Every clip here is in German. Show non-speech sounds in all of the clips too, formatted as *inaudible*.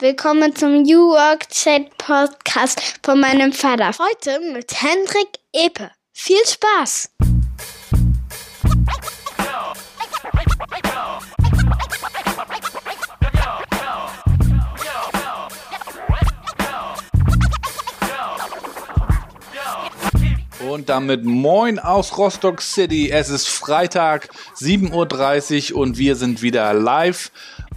Willkommen zum New Work Chat Podcast von meinem Vater. Heute mit Hendrik Epe. Viel Spaß! Und damit moin aus Rostock City. Es ist Freitag, 7.30 Uhr und wir sind wieder live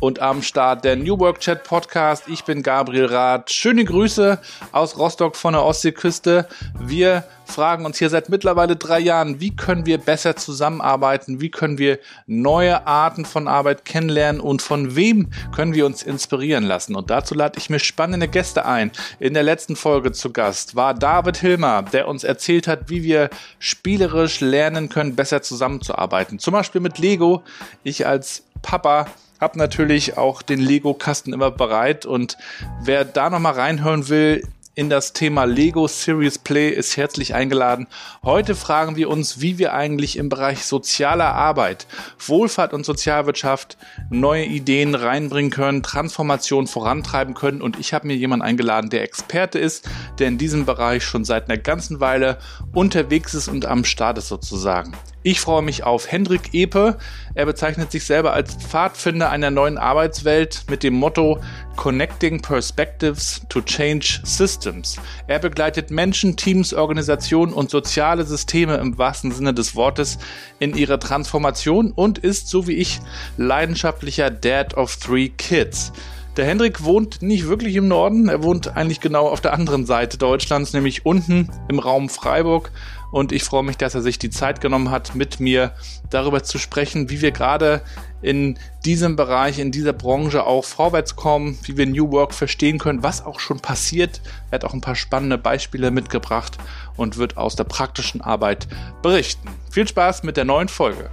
und am Start der New Work Chat Podcast. Ich bin Gabriel Rath. Schöne Grüße aus Rostock von der Ostseeküste. Wir fragen uns hier seit mittlerweile drei Jahren, wie können wir besser zusammenarbeiten? Wie können wir neue Arten von Arbeit kennenlernen? Und von wem können wir uns inspirieren lassen? Und dazu lade ich mir spannende Gäste ein. In der letzten Folge zu Gast war David Hilmer, der uns erzählt hat, wie wir spielerisch lernen können, besser zusammenzuarbeiten. Zum Beispiel mit Lego. Ich als Papa hab natürlich auch den Lego-Kasten immer bereit und wer da nochmal reinhören will, in das Thema Lego Series Play ist herzlich eingeladen. Heute fragen wir uns, wie wir eigentlich im Bereich sozialer Arbeit, Wohlfahrt und Sozialwirtschaft neue Ideen reinbringen können, Transformation vorantreiben können. Und ich habe mir jemanden eingeladen, der Experte ist, der in diesem Bereich schon seit einer ganzen Weile unterwegs ist und am Start ist sozusagen. Ich freue mich auf Hendrik Epe. Er bezeichnet sich selber als Pfadfinder einer neuen Arbeitswelt mit dem Motto Connecting Perspectives to Change Systems. Er begleitet Menschen, Teams, Organisationen und soziale Systeme im wahrsten Sinne des Wortes in ihrer Transformation und ist, so wie ich, leidenschaftlicher Dad of Three Kids. Der Hendrik wohnt nicht wirklich im Norden, er wohnt eigentlich genau auf der anderen Seite Deutschlands, nämlich unten im Raum Freiburg und ich freue mich, dass er sich die Zeit genommen hat, mit mir darüber zu sprechen, wie wir gerade in diesem Bereich, in dieser Branche auch vorwärts kommen, wie wir New Work verstehen können, was auch schon passiert. Er hat auch ein paar spannende Beispiele mitgebracht und wird aus der praktischen Arbeit berichten. Viel Spaß mit der neuen Folge.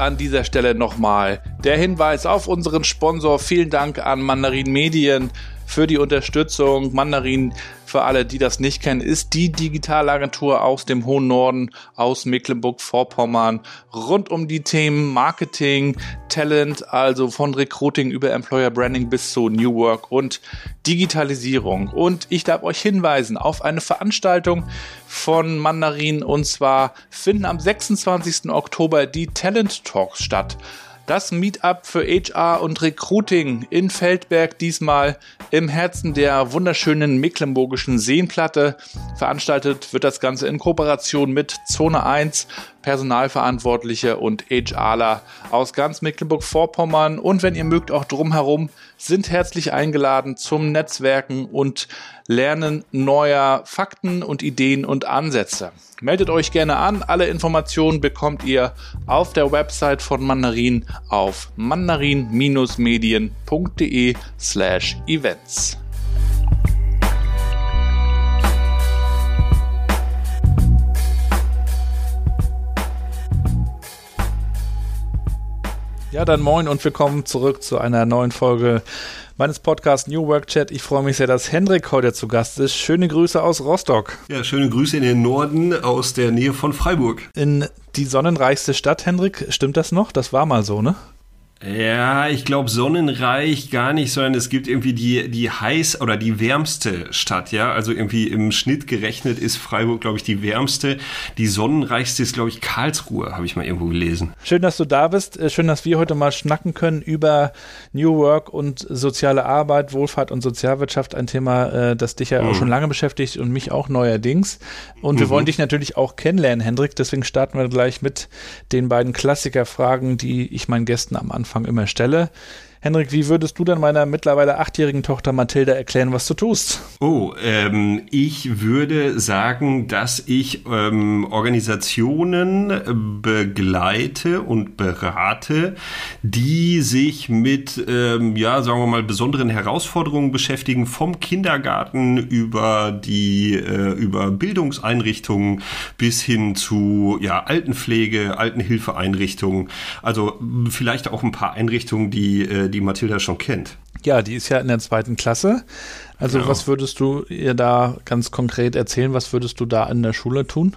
An dieser Stelle nochmal der Hinweis auf unseren Sponsor. Vielen Dank an Mandarin Medien für die Unterstützung. Mandarin, für alle, die das nicht kennen, ist die Digitalagentur aus dem hohen Norden, aus Mecklenburg-Vorpommern, rund um die Themen Marketing, Talent, also von Recruiting über Employer Branding bis zu New Work und Digitalisierung. Und ich darf euch hinweisen auf eine Veranstaltung von Mandarin und zwar finden am 26. Oktober die Talent Talks statt. Das Meetup für HR und Recruiting in Feldberg diesmal im Herzen der wunderschönen mecklenburgischen Seenplatte. Veranstaltet wird das Ganze in Kooperation mit Zone 1, Personalverantwortliche und HRler aus ganz Mecklenburg-Vorpommern und wenn ihr mögt auch drumherum sind herzlich eingeladen zum Netzwerken und Lernen neuer Fakten und Ideen und Ansätze. Meldet euch gerne an. Alle Informationen bekommt ihr auf der Website von Mandarin auf mandarin-medien.de slash events. Ja, dann moin und willkommen zurück zu einer neuen Folge meines Podcasts New Work Chat. Ich freue mich sehr, dass Hendrik heute zu Gast ist. Schöne Grüße aus Rostock. Ja, schöne Grüße in den Norden aus der Nähe von Freiburg. In die sonnenreichste Stadt, Hendrik. Stimmt das noch? Das war mal so, ne? Ja, ich glaube sonnenreich gar nicht, sondern es gibt irgendwie die, die heiß oder die wärmste Stadt, ja. Also irgendwie im Schnitt gerechnet ist Freiburg, glaube ich, die wärmste. Die sonnenreichste ist, glaube ich, Karlsruhe, habe ich mal irgendwo gelesen. Schön, dass du da bist. Äh, schön, dass wir heute mal schnacken können über New Work und soziale Arbeit, Wohlfahrt und Sozialwirtschaft. Ein Thema, äh, das dich ja mhm. auch schon lange beschäftigt und mich auch neuerdings. Und wir mhm. wollen dich natürlich auch kennenlernen, Hendrik. Deswegen starten wir gleich mit den beiden Klassikerfragen, die ich meinen Gästen am Anfang Anfang immer stelle. Henrik, wie würdest du denn meiner mittlerweile achtjährigen Tochter Mathilda erklären, was du tust? Oh, ähm, ich würde sagen, dass ich ähm, Organisationen begleite und berate, die sich mit, ähm, ja, sagen wir mal, besonderen Herausforderungen beschäftigen, vom Kindergarten über die, äh, über Bildungseinrichtungen bis hin zu, ja, Altenpflege, Altenhilfeeinrichtungen. Also vielleicht auch ein paar Einrichtungen, die äh, die Mathilda schon kennt. Ja, die ist ja in der zweiten Klasse. Also genau. was würdest du ihr da ganz konkret erzählen? Was würdest du da in der Schule tun?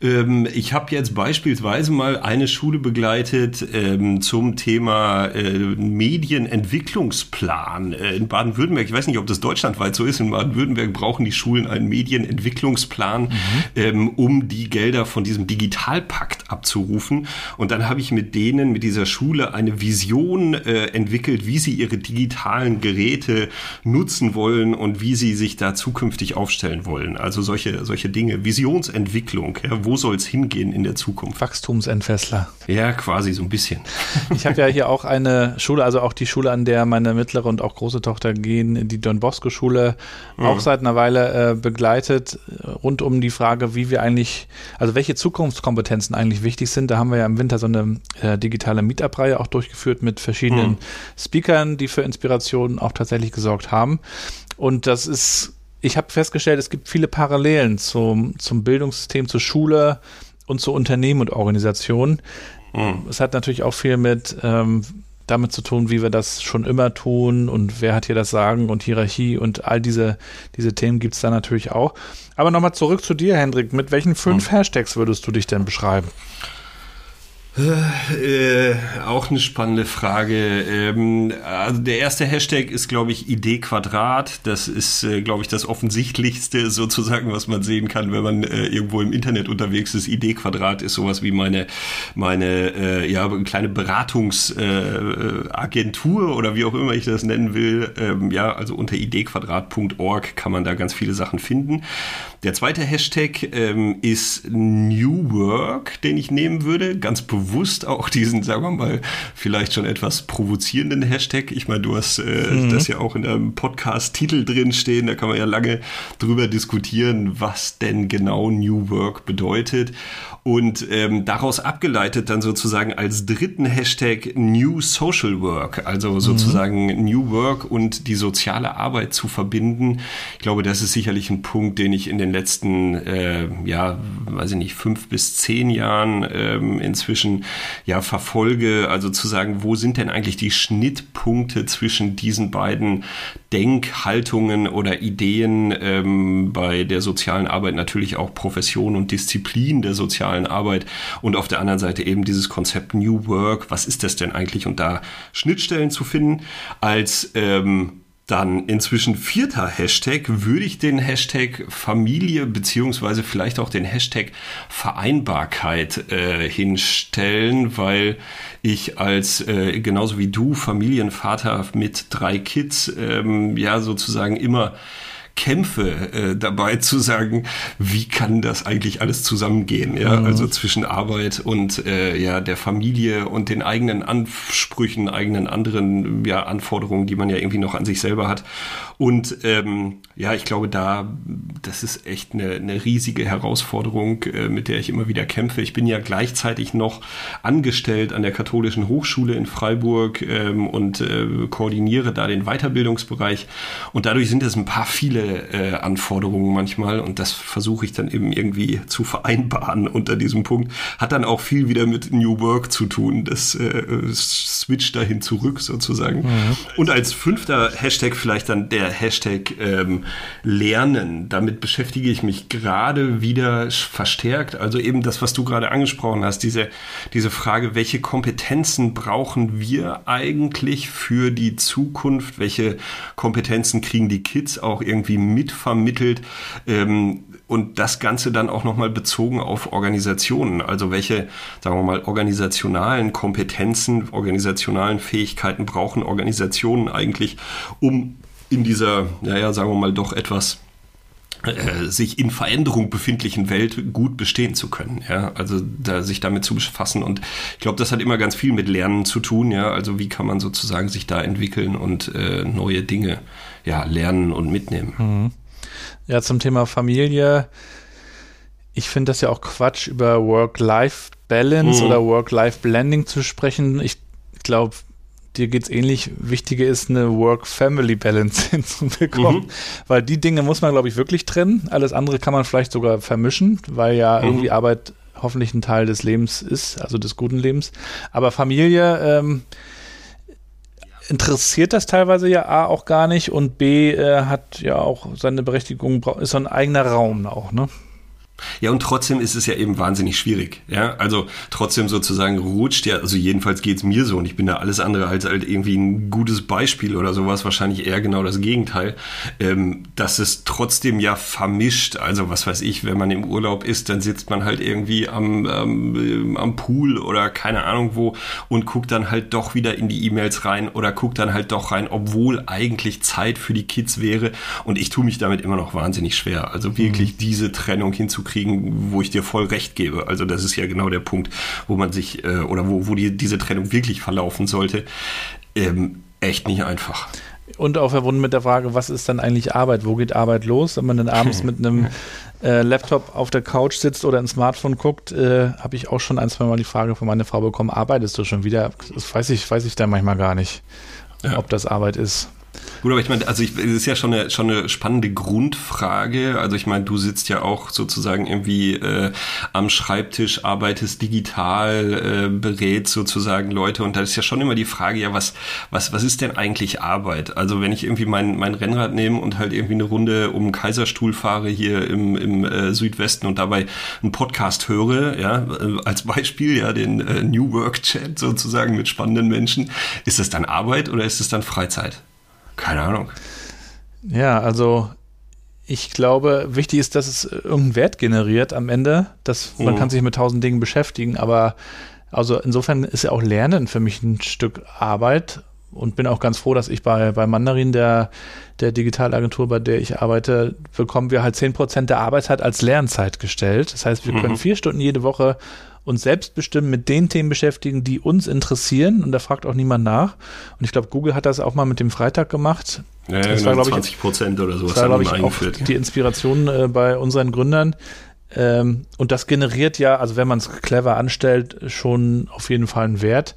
Ähm, ich habe jetzt beispielsweise mal eine Schule begleitet ähm, zum Thema äh, Medienentwicklungsplan äh, in Baden-Württemberg. Ich weiß nicht, ob das deutschlandweit so ist. In Baden-Württemberg brauchen die Schulen einen Medienentwicklungsplan, mhm. ähm, um die Gelder von diesem Digitalpakt abzurufen. Und dann habe ich mit denen, mit dieser Schule eine Vision äh, entwickelt, wie sie ihre digitalen Geräte nutzen wollen und wie sie sich da zukünftig aufstellen wollen. Also solche, solche Dinge. Visionsentwicklung. Ja, wo soll es hingehen in der Zukunft? Wachstumsentfessler. Ja, quasi so ein bisschen. *laughs* Ich habe ja hier auch eine Schule, also auch die Schule, an der meine mittlere und auch große Tochter gehen, die Don Bosco Schule, auch seit einer Weile äh, begleitet, rund um die Frage, wie wir eigentlich, also welche Zukunftskompetenzen eigentlich wichtig sind. Da haben wir ja im Winter so eine äh, digitale Meetup-Reihe auch durchgeführt mit verschiedenen mhm. Speakern, die für Inspiration auch tatsächlich gesorgt haben. Und das ist ich habe festgestellt, es gibt viele Parallelen zum, zum Bildungssystem, zur Schule und zu Unternehmen und Organisationen. Mhm. Es hat natürlich auch viel mit ähm, damit zu tun, wie wir das schon immer tun und wer hat hier das Sagen und Hierarchie und all diese, diese Themen gibt es da natürlich auch. Aber nochmal zurück zu dir, Hendrik. Mit welchen fünf mhm. Hashtags würdest du dich denn beschreiben? Äh, auch eine spannende Frage. Ähm, also der erste Hashtag ist, glaube ich, Idee Quadrat. Das ist, äh, glaube ich, das offensichtlichste sozusagen, was man sehen kann, wenn man äh, irgendwo im Internet unterwegs ist. Idee Quadrat ist sowas wie meine, meine, äh, ja, kleine Beratungsagentur äh, oder wie auch immer ich das nennen will. Ähm, ja, also unter ideequadrat.org kann man da ganz viele Sachen finden. Der zweite Hashtag ähm, ist New Work, den ich nehmen würde. Ganz bewusst auch diesen, sagen wir mal, vielleicht schon etwas provozierenden Hashtag. Ich meine, du hast äh, mhm. das ja auch in deinem Podcast-Titel drin stehen. Da kann man ja lange drüber diskutieren, was denn genau New Work bedeutet. Und ähm, daraus abgeleitet dann sozusagen als dritten Hashtag New Social Work, also mhm. sozusagen mhm. New Work und die soziale Arbeit zu verbinden. Ich glaube, das ist sicherlich ein Punkt, den ich in den letzten, äh, ja, weiß ich nicht, fünf bis zehn Jahren ähm, inzwischen ja verfolge. Also zu sagen, wo sind denn eigentlich die Schnittpunkte zwischen diesen beiden Denkhaltungen oder Ideen ähm, bei der sozialen Arbeit, natürlich auch Profession und Disziplin der sozialen Arbeit und auf der anderen Seite eben dieses Konzept New Work. Was ist das denn eigentlich? Und da Schnittstellen zu finden als ähm, dann inzwischen vierter Hashtag. Würde ich den Hashtag Familie beziehungsweise vielleicht auch den Hashtag Vereinbarkeit äh, hinstellen, weil ich als äh, genauso wie du Familienvater mit drei Kids ähm, ja sozusagen immer Kämpfe äh, dabei zu sagen, wie kann das eigentlich alles zusammengehen, ja, mhm. also zwischen Arbeit und äh, ja der Familie und den eigenen Ansprüchen, eigenen anderen ja Anforderungen, die man ja irgendwie noch an sich selber hat und ähm, ja, ich glaube, da, das ist echt eine, eine riesige Herausforderung, äh, mit der ich immer wieder kämpfe. Ich bin ja gleichzeitig noch angestellt an der Katholischen Hochschule in Freiburg ähm, und äh, koordiniere da den Weiterbildungsbereich. Und dadurch sind es ein paar viele äh, Anforderungen manchmal und das versuche ich dann eben irgendwie zu vereinbaren unter diesem Punkt. Hat dann auch viel wieder mit New Work zu tun. Das äh, switcht dahin zurück sozusagen. Mhm. Und als fünfter Hashtag vielleicht dann der Hashtag ähm, Lernen. Damit beschäftige ich mich gerade wieder verstärkt. Also eben das, was du gerade angesprochen hast, diese, diese Frage, welche Kompetenzen brauchen wir eigentlich für die Zukunft? Welche Kompetenzen kriegen die Kids auch irgendwie mitvermittelt? Ähm, und das Ganze dann auch nochmal bezogen auf Organisationen. Also welche, sagen wir mal, organisationalen Kompetenzen, organisationalen Fähigkeiten brauchen Organisationen eigentlich, um in dieser, naja, sagen wir mal, doch etwas äh, sich in Veränderung befindlichen Welt gut bestehen zu können. Ja, also da, sich damit zu befassen. Und ich glaube, das hat immer ganz viel mit Lernen zu tun. Ja, also wie kann man sozusagen sich da entwickeln und äh, neue Dinge ja lernen und mitnehmen. Mhm. Ja, zum Thema Familie. Ich finde das ja auch Quatsch, über Work-Life-Balance mhm. oder Work-Life-Blending zu sprechen. Ich glaube, dir geht es ähnlich. Wichtige ist, eine Work-Family-Balance *laughs* hinzubekommen, mhm. weil die Dinge muss man, glaube ich, wirklich trennen. Alles andere kann man vielleicht sogar vermischen, weil ja mhm. irgendwie Arbeit hoffentlich ein Teil des Lebens ist, also des guten Lebens. Aber Familie ähm, interessiert das teilweise ja A auch gar nicht und B äh, hat ja auch seine Berechtigung, ist so ein eigener Raum auch, ne? Ja, und trotzdem ist es ja eben wahnsinnig schwierig. Ja, also trotzdem sozusagen rutscht ja, also jedenfalls geht's mir so und ich bin da alles andere als halt irgendwie ein gutes Beispiel oder sowas, wahrscheinlich eher genau das Gegenteil, ähm, dass es trotzdem ja vermischt. Also was weiß ich, wenn man im Urlaub ist, dann sitzt man halt irgendwie am, ähm, am Pool oder keine Ahnung wo und guckt dann halt doch wieder in die E-Mails rein oder guckt dann halt doch rein, obwohl eigentlich Zeit für die Kids wäre. Und ich tue mich damit immer noch wahnsinnig schwer. Also wirklich mhm. diese Trennung hinzukriegen kriegen, wo ich dir voll recht gebe. Also das ist ja genau der Punkt, wo man sich äh, oder wo, wo die, diese Trennung wirklich verlaufen sollte. Ähm, echt nicht einfach. Und auch verbunden mit der Frage, was ist dann eigentlich Arbeit? Wo geht Arbeit los? Wenn man dann abends *laughs* mit einem äh, Laptop auf der Couch sitzt oder ein Smartphone guckt, äh, habe ich auch schon ein, zwei Mal die Frage von meiner Frau bekommen, arbeitest du schon wieder? Das weiß ich, weiß ich da manchmal gar nicht, ja. ob das Arbeit ist. Gut, aber ich meine, also ich, das ist ja schon eine, schon eine spannende Grundfrage. Also ich meine, du sitzt ja auch sozusagen irgendwie äh, am Schreibtisch, arbeitest digital, äh, berät sozusagen Leute und da ist ja schon immer die Frage, ja, was, was, was ist denn eigentlich Arbeit? Also wenn ich irgendwie mein, mein Rennrad nehme und halt irgendwie eine Runde um den Kaiserstuhl fahre hier im, im äh, Südwesten und dabei einen Podcast höre, ja, äh, als Beispiel, ja, den äh, New Work Chat sozusagen mit spannenden Menschen, ist das dann Arbeit oder ist es dann Freizeit? Keine Ahnung. Ja, also ich glaube, wichtig ist, dass es irgendeinen Wert generiert am Ende. Dass man mhm. kann sich mit tausend Dingen beschäftigen, aber also insofern ist ja auch Lernen für mich ein Stück Arbeit und bin auch ganz froh, dass ich bei, bei Mandarin, der, der Digitalagentur, bei der ich arbeite, bekommen wir halt zehn Prozent der Arbeitszeit als Lernzeit gestellt. Das heißt, wir mhm. können vier Stunden jede Woche uns selbstbestimmt mit den Themen beschäftigen, die uns interessieren. Und da fragt auch niemand nach. Und ich glaube, Google hat das auch mal mit dem Freitag gemacht. Ja, das genau, war, 20 Prozent oder sowas. Das war, glaube ich, auch die Inspiration äh, bei unseren Gründern. Ähm, und das generiert ja, also wenn man es clever anstellt, schon auf jeden Fall einen Wert.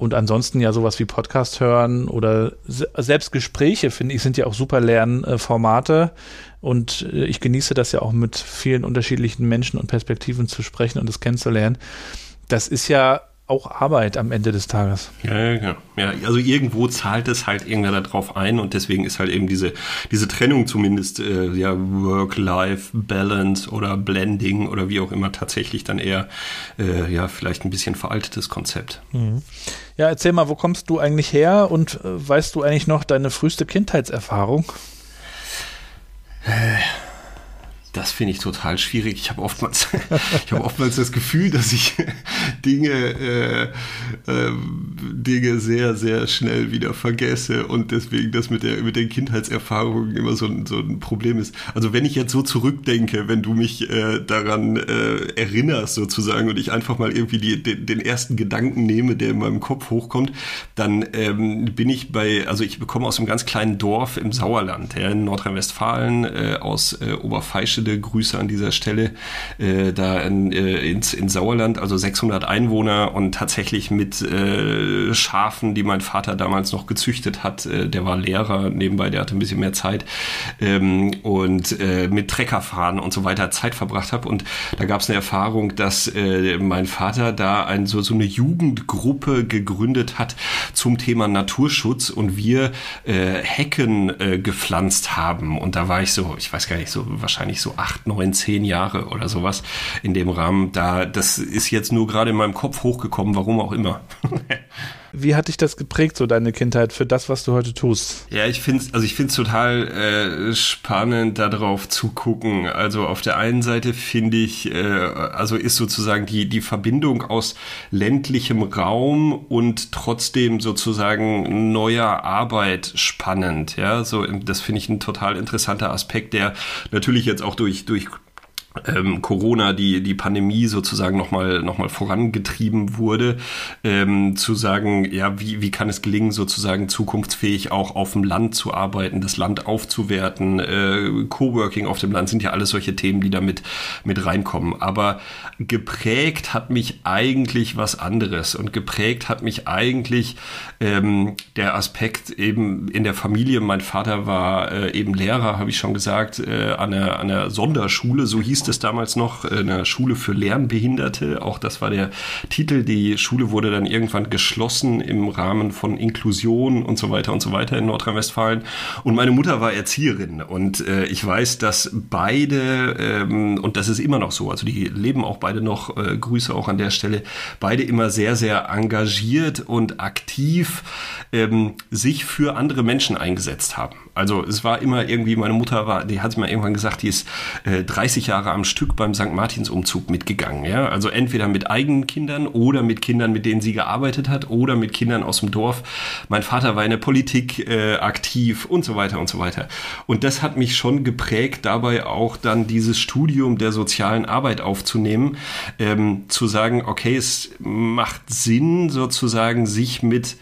Und ansonsten ja sowas wie Podcast hören oder selbst Gespräche, finde ich, sind ja auch super Lernformate. Und äh, ich genieße das ja auch mit vielen unterschiedlichen Menschen und Perspektiven zu sprechen und das kennenzulernen. Das ist ja auch Arbeit am Ende des Tages. Ja, ja, ja. also irgendwo zahlt es halt irgendwer darauf ein und deswegen ist halt eben diese, diese Trennung zumindest, äh, ja, Work-Life-Balance oder Blending oder wie auch immer tatsächlich dann eher, äh, ja, vielleicht ein bisschen veraltetes Konzept. Mhm. Ja, erzähl mal, wo kommst du eigentlich her und äh, weißt du eigentlich noch deine früheste Kindheitserfahrung? Äh. Das finde ich total schwierig. Ich habe oftmals, *laughs* ich oftmals das Gefühl, dass ich *laughs* Dinge, äh, äh, Dinge sehr, sehr schnell wieder vergesse und deswegen das mit der mit den Kindheitserfahrungen immer so ein, so ein Problem ist. Also wenn ich jetzt so zurückdenke, wenn du mich äh, daran äh, erinnerst sozusagen und ich einfach mal irgendwie die, den, den ersten Gedanken nehme, der in meinem Kopf hochkommt, dann ähm, bin ich bei, also ich bekomme aus einem ganz kleinen Dorf im Sauerland, ja, in Nordrhein-Westfalen, äh, aus äh, Oberfeisch Feischede, Grüße an dieser Stelle, äh, da in, äh, ins, in Sauerland, also 600 Einwohner und tatsächlich mit äh, Schafen, die mein Vater damals noch gezüchtet hat. Äh, der war Lehrer nebenbei, der hatte ein bisschen mehr Zeit ähm, und äh, mit Treckerfahren und so weiter Zeit verbracht habe. Und da gab es eine Erfahrung, dass äh, mein Vater da ein, so, so eine Jugendgruppe gegründet hat zum Thema Naturschutz und wir äh, Hecken äh, gepflanzt haben. Und da war ich so, ich weiß gar nicht, so wahrscheinlich so so acht, neun, zehn Jahre oder sowas in dem Rahmen. Da, das ist jetzt nur gerade in meinem Kopf hochgekommen, warum auch immer. *laughs* Wie hat dich das geprägt, so deine Kindheit, für das, was du heute tust? Ja, ich finde es also total äh, spannend, darauf zu gucken. Also auf der einen Seite finde ich, äh, also ist sozusagen die, die Verbindung aus ländlichem Raum und trotzdem sozusagen neuer Arbeit spannend. Ja, so, das finde ich ein total interessanter Aspekt, der natürlich jetzt auch durch, durch ähm, Corona, die, die Pandemie sozusagen nochmal noch mal vorangetrieben wurde, ähm, zu sagen, ja, wie, wie kann es gelingen, sozusagen zukunftsfähig auch auf dem Land zu arbeiten, das Land aufzuwerten, äh, Coworking auf dem Land sind ja alles solche Themen, die da mit, reinkommen. Aber geprägt hat mich eigentlich was anderes und geprägt hat mich eigentlich ähm, der Aspekt eben in der Familie. Mein Vater war äh, eben Lehrer, habe ich schon gesagt, äh, an, einer, an einer Sonderschule, so hieß hieß das damals noch, äh, eine Schule für Lernbehinderte. Auch das war der Titel. Die Schule wurde dann irgendwann geschlossen im Rahmen von Inklusion und so weiter und so weiter in Nordrhein-Westfalen. Und meine Mutter war Erzieherin und äh, ich weiß, dass beide, ähm, und das ist immer noch so, also die leben auch beide noch, äh, Grüße auch an der Stelle, beide immer sehr, sehr engagiert und aktiv ähm, sich für andere Menschen eingesetzt haben. Also es war immer irgendwie, meine Mutter war, die hat mir irgendwann gesagt, die ist äh, 30 Jahre am Stück beim St. Martins-Umzug mitgegangen. Ja? Also entweder mit eigenen Kindern oder mit Kindern, mit denen sie gearbeitet hat oder mit Kindern aus dem Dorf. Mein Vater war in der Politik äh, aktiv und so weiter und so weiter. Und das hat mich schon geprägt, dabei auch dann dieses Studium der sozialen Arbeit aufzunehmen, ähm, zu sagen, okay, es macht Sinn sozusagen, sich mit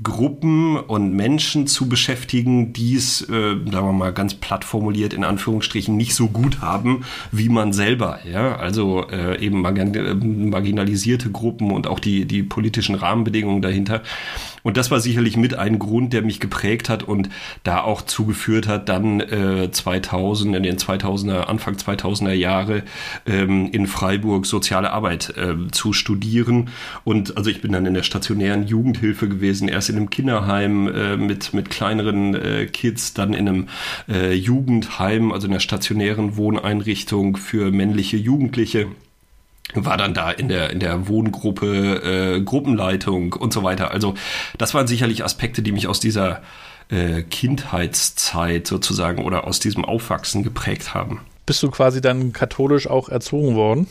Gruppen und Menschen zu beschäftigen, die es, äh, sagen wir mal ganz platt formuliert, in Anführungsstrichen nicht so gut haben wie man selber. Ja? Also äh, eben äh, marginalisierte Gruppen und auch die, die politischen Rahmenbedingungen dahinter. Und das war sicherlich mit ein Grund, der mich geprägt hat und da auch zugeführt hat, dann äh, 2000, in den 2000er, Anfang 2000er Jahre ähm, in Freiburg soziale Arbeit äh, zu studieren. Und also ich bin dann in der stationären Jugendhilfe gewesen, erst in einem Kinderheim äh, mit, mit kleineren äh, Kids, dann in einem äh, Jugendheim, also in der stationären Wohneinrichtung für männliche Jugendliche war dann da in der in der Wohngruppe äh, Gruppenleitung und so weiter. Also das waren sicherlich Aspekte, die mich aus dieser äh, Kindheitszeit sozusagen oder aus diesem Aufwachsen geprägt haben. Bist du quasi dann katholisch auch erzogen worden?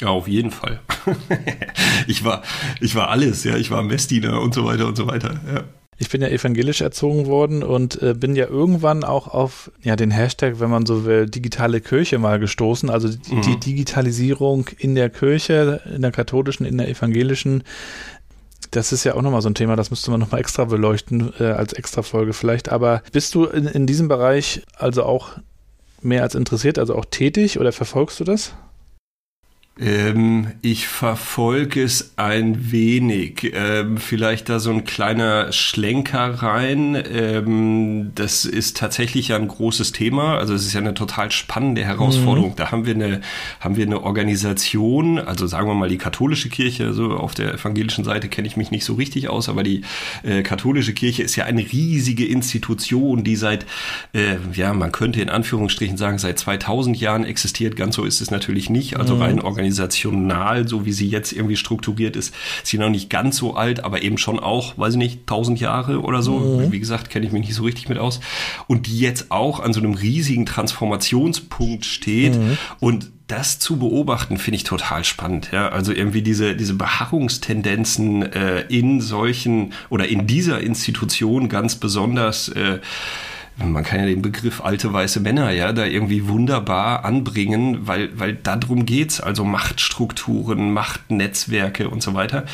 Ja, auf jeden Fall. *laughs* ich war ich war alles, ja, ich war Messdiener und so weiter und so weiter. Ja. Ich bin ja evangelisch erzogen worden und äh, bin ja irgendwann auch auf ja den Hashtag, wenn man so will, digitale Kirche mal gestoßen. Also die, mhm. die Digitalisierung in der Kirche, in der katholischen, in der evangelischen. Das ist ja auch nochmal so ein Thema, das müsste man nochmal extra beleuchten, äh, als extra Folge vielleicht. Aber bist du in, in diesem Bereich also auch mehr als interessiert, also auch tätig oder verfolgst du das? Ähm, ich verfolge es ein wenig. Ähm, vielleicht da so ein kleiner Schlenker rein. Ähm, das ist tatsächlich ja ein großes Thema. Also es ist ja eine total spannende Herausforderung. Mhm. Da haben wir eine, haben wir eine Organisation, also sagen wir mal die katholische Kirche, so auf der evangelischen Seite kenne ich mich nicht so richtig aus, aber die äh, katholische Kirche ist ja eine riesige Institution, die seit, äh, ja, man könnte in Anführungsstrichen sagen, seit 2000 Jahren existiert. Ganz so ist es natürlich nicht. Also mhm. rein organisiert organisational, so wie sie jetzt irgendwie strukturiert ist, ist sie noch nicht ganz so alt, aber eben schon auch, weiß ich nicht, 1000 Jahre oder so. Mhm. Wie gesagt, kenne ich mich nicht so richtig mit aus. Und die jetzt auch an so einem riesigen Transformationspunkt steht mhm. und das zu beobachten, finde ich total spannend. Ja, also irgendwie diese, diese Beharrungstendenzen äh, in solchen oder in dieser Institution ganz besonders äh, man kann ja den Begriff alte weiße Männer ja da irgendwie wunderbar anbringen, weil, weil darum geht's, also Machtstrukturen, Machtnetzwerke und so weiter.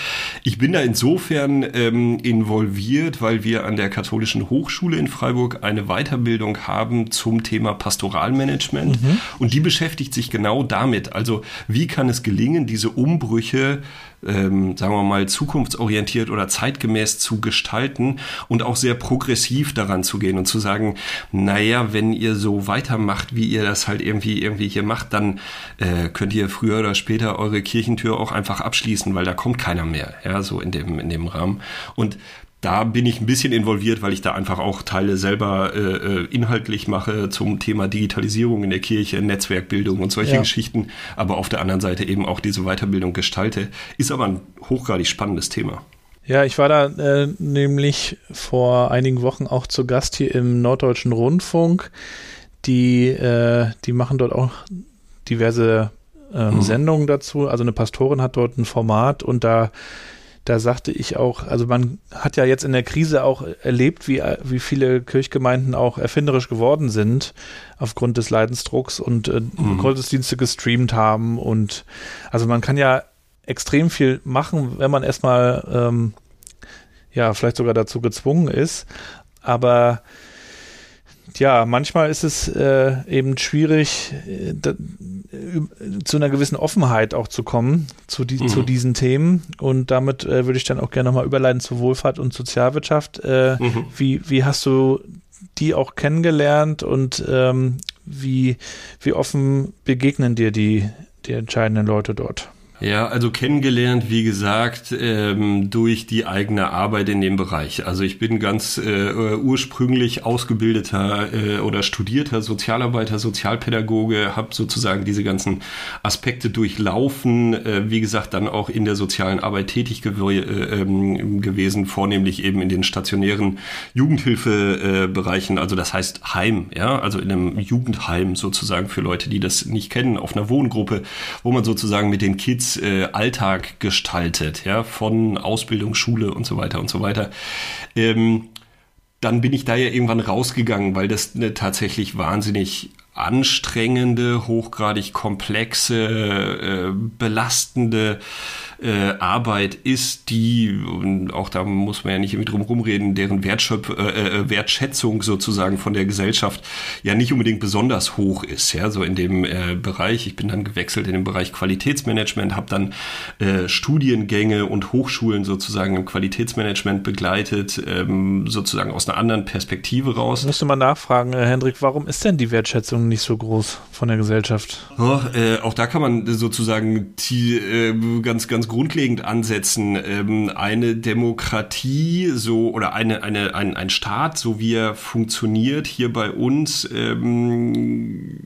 Ich bin da insofern ähm, involviert, weil wir an der Katholischen Hochschule in Freiburg eine Weiterbildung haben zum Thema Pastoralmanagement mhm. und die beschäftigt sich genau damit. Also wie kann es gelingen, diese Umbrüche ähm, sagen wir mal, zukunftsorientiert oder zeitgemäß zu gestalten und auch sehr progressiv daran zu gehen und zu sagen, naja, wenn ihr so weitermacht, wie ihr das halt irgendwie, irgendwie hier macht, dann äh, könnt ihr früher oder später eure Kirchentür auch einfach abschließen, weil da kommt keiner mehr, ja, so in dem, in dem Rahmen. Und da bin ich ein bisschen involviert, weil ich da einfach auch Teile selber äh, äh, inhaltlich mache zum Thema Digitalisierung in der Kirche, Netzwerkbildung und solche ja. Geschichten, aber auf der anderen Seite eben auch diese Weiterbildung gestalte. Ist aber ein hochgradig spannendes Thema. Ja, ich war da äh, nämlich vor einigen Wochen auch zu Gast hier im Norddeutschen Rundfunk. Die, äh, die machen dort auch diverse ähm, mhm. Sendungen dazu. Also eine Pastorin hat dort ein Format und da da sagte ich auch, also man hat ja jetzt in der Krise auch erlebt, wie, wie viele Kirchgemeinden auch erfinderisch geworden sind aufgrund des Leidensdrucks und äh, mhm. Gottesdienste gestreamt haben und also man kann ja extrem viel machen, wenn man erstmal ähm, ja vielleicht sogar dazu gezwungen ist, aber ja, manchmal ist es äh, eben schwierig, äh, da, zu einer gewissen Offenheit auch zu kommen zu, die, mhm. zu diesen Themen. Und damit äh, würde ich dann auch gerne nochmal überleiten zu Wohlfahrt und Sozialwirtschaft. Äh, mhm. wie, wie hast du die auch kennengelernt und ähm, wie, wie offen begegnen dir die, die entscheidenden Leute dort? Ja, also kennengelernt, wie gesagt, ähm, durch die eigene Arbeit in dem Bereich. Also ich bin ganz äh, ursprünglich ausgebildeter äh, oder studierter Sozialarbeiter, Sozialpädagoge, habe sozusagen diese ganzen Aspekte durchlaufen, äh, wie gesagt, dann auch in der sozialen Arbeit tätig gew äh, ähm, gewesen, vornehmlich eben in den stationären Jugendhilfebereichen, also das heißt Heim, ja, also in einem Jugendheim sozusagen für Leute, die das nicht kennen, auf einer Wohngruppe, wo man sozusagen mit den Kids äh, Alltag gestaltet, ja, von Ausbildung, Schule und so weiter und so weiter. Ähm, dann bin ich da ja irgendwann rausgegangen, weil das eine tatsächlich wahnsinnig anstrengende, hochgradig komplexe, äh, belastende äh, Arbeit ist, die, und auch da muss man ja nicht irgendwie drum rumreden, deren Wertschöpf, äh, äh, Wertschätzung sozusagen von der Gesellschaft ja nicht unbedingt besonders hoch ist. Ja, so in dem äh, Bereich. Ich bin dann gewechselt in den Bereich Qualitätsmanagement, habe dann äh, Studiengänge und Hochschulen sozusagen im Qualitätsmanagement begleitet, ähm, sozusagen aus einer anderen Perspektive raus. Musste mal nachfragen, äh, Hendrik, warum ist denn die Wertschätzung nicht so groß von der Gesellschaft? Oh, äh, auch da kann man sozusagen die, äh, ganz, ganz grundlegend ansetzen. Ähm, eine Demokratie so oder eine, eine, ein, ein Staat, so wie er funktioniert hier bei uns, ähm,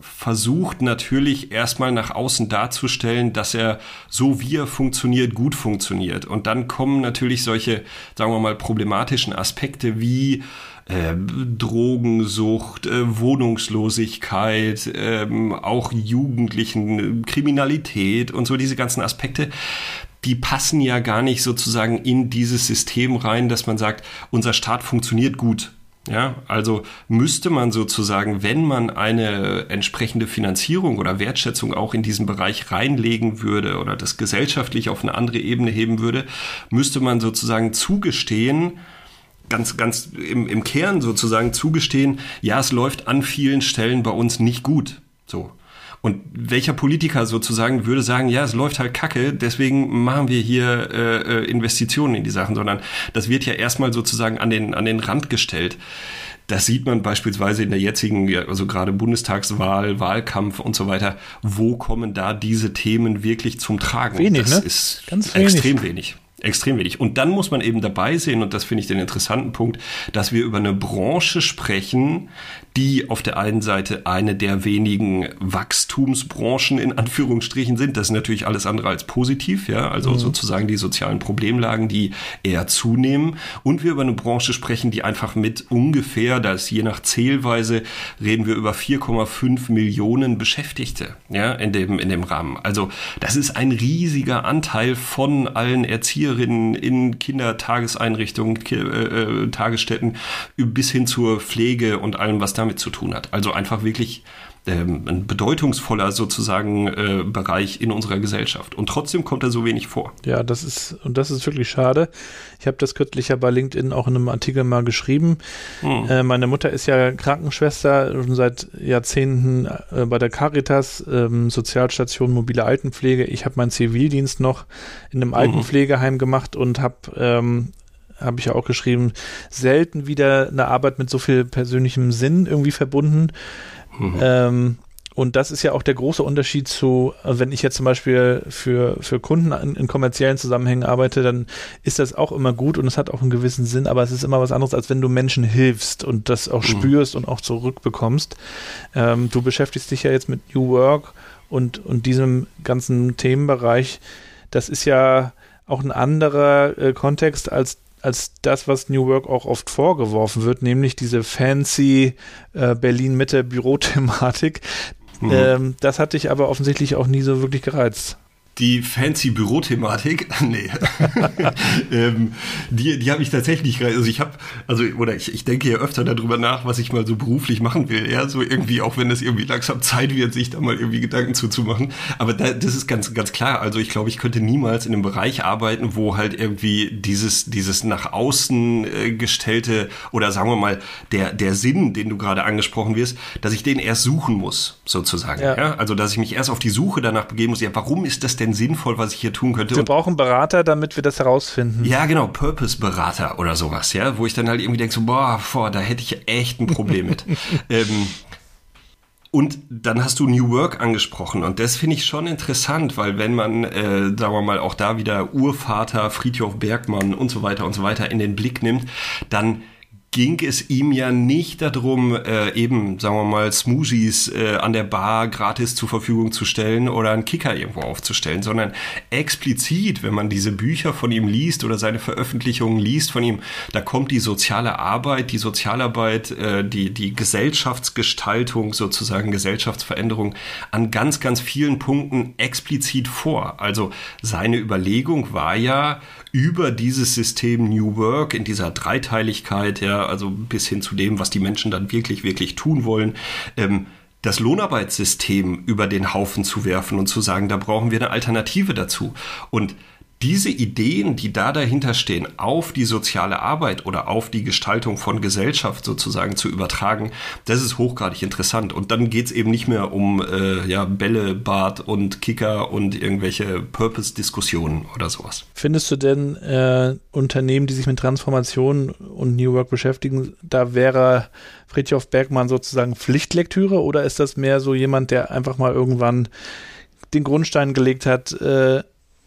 versucht natürlich erstmal nach außen darzustellen, dass er so wie er funktioniert, gut funktioniert. Und dann kommen natürlich solche, sagen wir mal, problematischen Aspekte wie äh, Drogensucht, äh, Wohnungslosigkeit, äh, auch Jugendlichen, Kriminalität und so diese ganzen Aspekte, die passen ja gar nicht sozusagen in dieses System rein, dass man sagt, unser Staat funktioniert gut. Ja, also müsste man sozusagen, wenn man eine entsprechende Finanzierung oder Wertschätzung auch in diesen Bereich reinlegen würde oder das gesellschaftlich auf eine andere Ebene heben würde, müsste man sozusagen zugestehen, ganz, ganz im, im Kern sozusagen zugestehen, ja, es läuft an vielen Stellen bei uns nicht gut. So. Und welcher Politiker sozusagen würde sagen, ja, es läuft halt kacke, deswegen machen wir hier äh, äh Investitionen in die Sachen, sondern das wird ja erstmal sozusagen an den, an den Rand gestellt. Das sieht man beispielsweise in der jetzigen, also gerade Bundestagswahl, Wahlkampf und so weiter. Wo kommen da diese Themen wirklich zum Tragen? Wenig, das ne? ist Ganz wenig. extrem wenig. Extrem wenig. Und dann muss man eben dabei sehen, und das finde ich den interessanten Punkt, dass wir über eine Branche sprechen, die auf der einen Seite eine der wenigen Wachstumsbranchen in Anführungsstrichen sind. Das ist natürlich alles andere als positiv, ja, also mhm. sozusagen die sozialen Problemlagen, die eher zunehmen. Und wir über eine Branche sprechen, die einfach mit ungefähr, das je nach Zählweise, reden wir über 4,5 Millionen Beschäftigte, ja, in dem, in dem Rahmen. Also, das ist ein riesiger Anteil von allen Erzieherinnen in Kindertageseinrichtungen, äh, äh, Tagesstätten bis hin zur Pflege und allem, was da damit zu tun hat. Also einfach wirklich ähm, ein bedeutungsvoller sozusagen äh, Bereich in unserer Gesellschaft. Und trotzdem kommt er so wenig vor. Ja, das ist, und das ist wirklich schade. Ich habe das kürzlich ja bei LinkedIn auch in einem Artikel mal geschrieben. Hm. Äh, meine Mutter ist ja Krankenschwester schon seit Jahrzehnten äh, bei der Caritas, ähm, Sozialstation mobile Altenpflege. Ich habe meinen Zivildienst noch in einem mhm. Altenpflegeheim gemacht und habe ähm, habe ich ja auch geschrieben, selten wieder eine Arbeit mit so viel persönlichem Sinn irgendwie verbunden. Mhm. Ähm, und das ist ja auch der große Unterschied zu, wenn ich jetzt zum Beispiel für, für Kunden in, in, kommerziellen Zusammenhängen arbeite, dann ist das auch immer gut und es hat auch einen gewissen Sinn, aber es ist immer was anderes, als wenn du Menschen hilfst und das auch mhm. spürst und auch zurückbekommst. Ähm, du beschäftigst dich ja jetzt mit New Work und, und diesem ganzen Themenbereich. Das ist ja auch ein anderer äh, Kontext als als das, was New Work auch oft vorgeworfen wird, nämlich diese fancy äh, Berlin-Mitte-Bürothematik. Mhm. Ähm, das hat dich aber offensichtlich auch nie so wirklich gereizt die fancy Bürothematik, *laughs* nee, *laughs* ähm, die, die habe ich tatsächlich, also ich habe, also oder ich, ich denke ja öfter darüber nach, was ich mal so beruflich machen will, ja, so irgendwie, auch wenn es irgendwie langsam Zeit wird, sich da mal irgendwie Gedanken zuzumachen, aber da, das ist ganz, ganz klar, also ich glaube, ich könnte niemals in einem Bereich arbeiten, wo halt irgendwie dieses, dieses nach außen äh, gestellte oder sagen wir mal, der, der Sinn, den du gerade angesprochen wirst, dass ich den erst suchen muss, sozusagen, ja. ja, also dass ich mich erst auf die Suche danach begeben muss, ja, warum ist das denn denn sinnvoll, was ich hier tun könnte? Wir brauchen Berater, damit wir das herausfinden. Ja, genau, Purpose-Berater oder sowas, ja, wo ich dann halt irgendwie denke, so, boah, boah da hätte ich echt ein Problem mit. *laughs* ähm, und dann hast du New Work angesprochen und das finde ich schon interessant, weil wenn man, äh, sagen wir mal, auch da wieder Urvater Friedhof Bergmann und so weiter und so weiter in den Blick nimmt, dann ging es ihm ja nicht darum, äh, eben, sagen wir mal, Smoothies äh, an der Bar gratis zur Verfügung zu stellen oder einen Kicker irgendwo aufzustellen, sondern explizit, wenn man diese Bücher von ihm liest oder seine Veröffentlichungen liest von ihm, da kommt die soziale Arbeit, die Sozialarbeit, äh, die, die Gesellschaftsgestaltung, sozusagen Gesellschaftsveränderung an ganz, ganz vielen Punkten explizit vor. Also seine Überlegung war ja, über dieses System New Work in dieser Dreiteiligkeit, ja, also bis hin zu dem, was die Menschen dann wirklich, wirklich tun wollen, ähm, das Lohnarbeitssystem über den Haufen zu werfen und zu sagen, da brauchen wir eine Alternative dazu. Und diese Ideen, die da dahinter stehen, auf die soziale Arbeit oder auf die Gestaltung von Gesellschaft sozusagen zu übertragen, das ist hochgradig interessant. Und dann geht es eben nicht mehr um äh, ja, Bälle, Bad und Kicker und irgendwelche Purpose-Diskussionen oder sowas. Findest du denn äh, Unternehmen, die sich mit Transformation und New Work beschäftigen, da wäre Friedhof Bergmann sozusagen Pflichtlektüre oder ist das mehr so jemand, der einfach mal irgendwann den Grundstein gelegt hat, äh,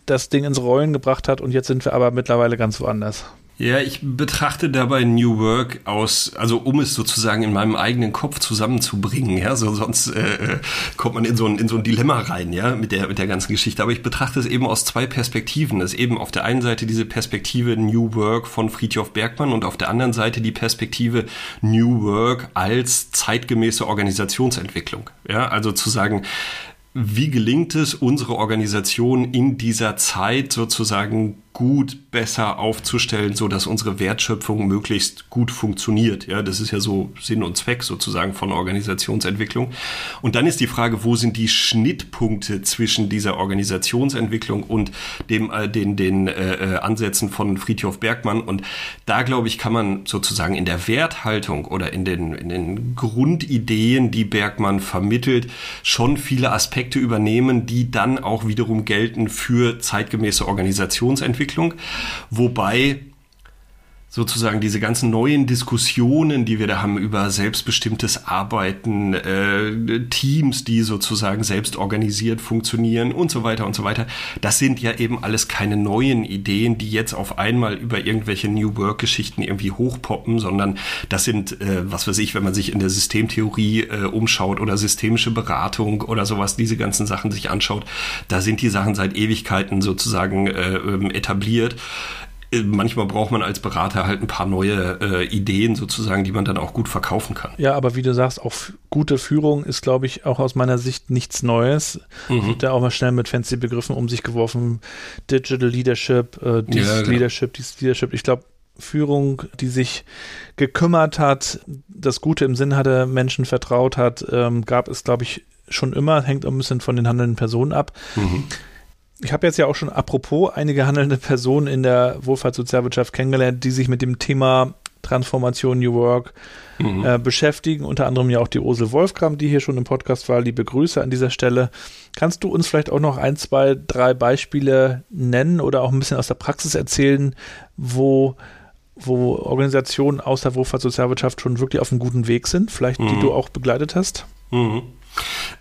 das Ding ins Rollen gebracht hat und jetzt sind wir aber mittlerweile ganz woanders. Ja, ich betrachte dabei New Work aus, also um es sozusagen in meinem eigenen Kopf zusammenzubringen, ja, so sonst äh, kommt man in so, ein, in so ein Dilemma rein, ja, mit der, mit der ganzen Geschichte. Aber ich betrachte es eben aus zwei Perspektiven. Das ist eben auf der einen Seite diese Perspektive New Work von Friedhof Bergmann und auf der anderen Seite die Perspektive New Work als zeitgemäße Organisationsentwicklung. Ja, also zu sagen, wie gelingt es, unsere Organisation in dieser Zeit sozusagen gut besser aufzustellen, so dass unsere Wertschöpfung möglichst gut funktioniert. Ja, das ist ja so Sinn und Zweck sozusagen von Organisationsentwicklung. Und dann ist die Frage, wo sind die Schnittpunkte zwischen dieser Organisationsentwicklung und dem, äh, den, den äh, äh Ansätzen von Friedhof Bergmann? Und da glaube ich, kann man sozusagen in der Werthaltung oder in den, in den Grundideen, die Bergmann vermittelt, schon viele Aspekte übernehmen, die dann auch wiederum gelten für zeitgemäße Organisationsentwicklung. Entwicklung, wobei sozusagen diese ganzen neuen Diskussionen, die wir da haben über selbstbestimmtes Arbeiten, äh, Teams, die sozusagen selbst organisiert funktionieren und so weiter und so weiter, das sind ja eben alles keine neuen Ideen, die jetzt auf einmal über irgendwelche New Work-Geschichten irgendwie hochpoppen, sondern das sind, äh, was weiß ich, wenn man sich in der Systemtheorie äh, umschaut oder systemische Beratung oder sowas, diese ganzen Sachen sich anschaut, da sind die Sachen seit Ewigkeiten sozusagen äh, ähm, etabliert. Äh, manchmal braucht man als Berater halt ein paar neue äh, Ideen sozusagen, die man dann auch gut verkaufen kann. Ja, aber wie du sagst, auch gute Führung ist, glaube ich, auch aus meiner Sicht nichts Neues. Mhm. Wird ja auch mal schnell mit fancy Begriffen um sich geworfen. Digital Leadership, äh, dieses ja, genau. Leadership, dieses Leadership. Ich glaube, Führung, die sich gekümmert hat, das Gute im Sinn hatte, Menschen vertraut hat, ähm, gab es, glaube ich, schon immer, hängt ein bisschen von den handelnden Personen ab. Mhm ich habe jetzt ja auch schon apropos einige handelnde Personen in der Wohlfahrtssozialwirtschaft kennengelernt, die sich mit dem Thema Transformation New Work mhm. äh, beschäftigen. Unter anderem ja auch die Ursel Wolfgram, die hier schon im Podcast war. Liebe Grüße an dieser Stelle. Kannst du uns vielleicht auch noch ein, zwei, drei Beispiele nennen oder auch ein bisschen aus der Praxis erzählen, wo wo Organisationen aus der Wohlfahrtssozialwirtschaft schon wirklich auf einem guten Weg sind, vielleicht mhm. die du auch begleitet hast? Mhm.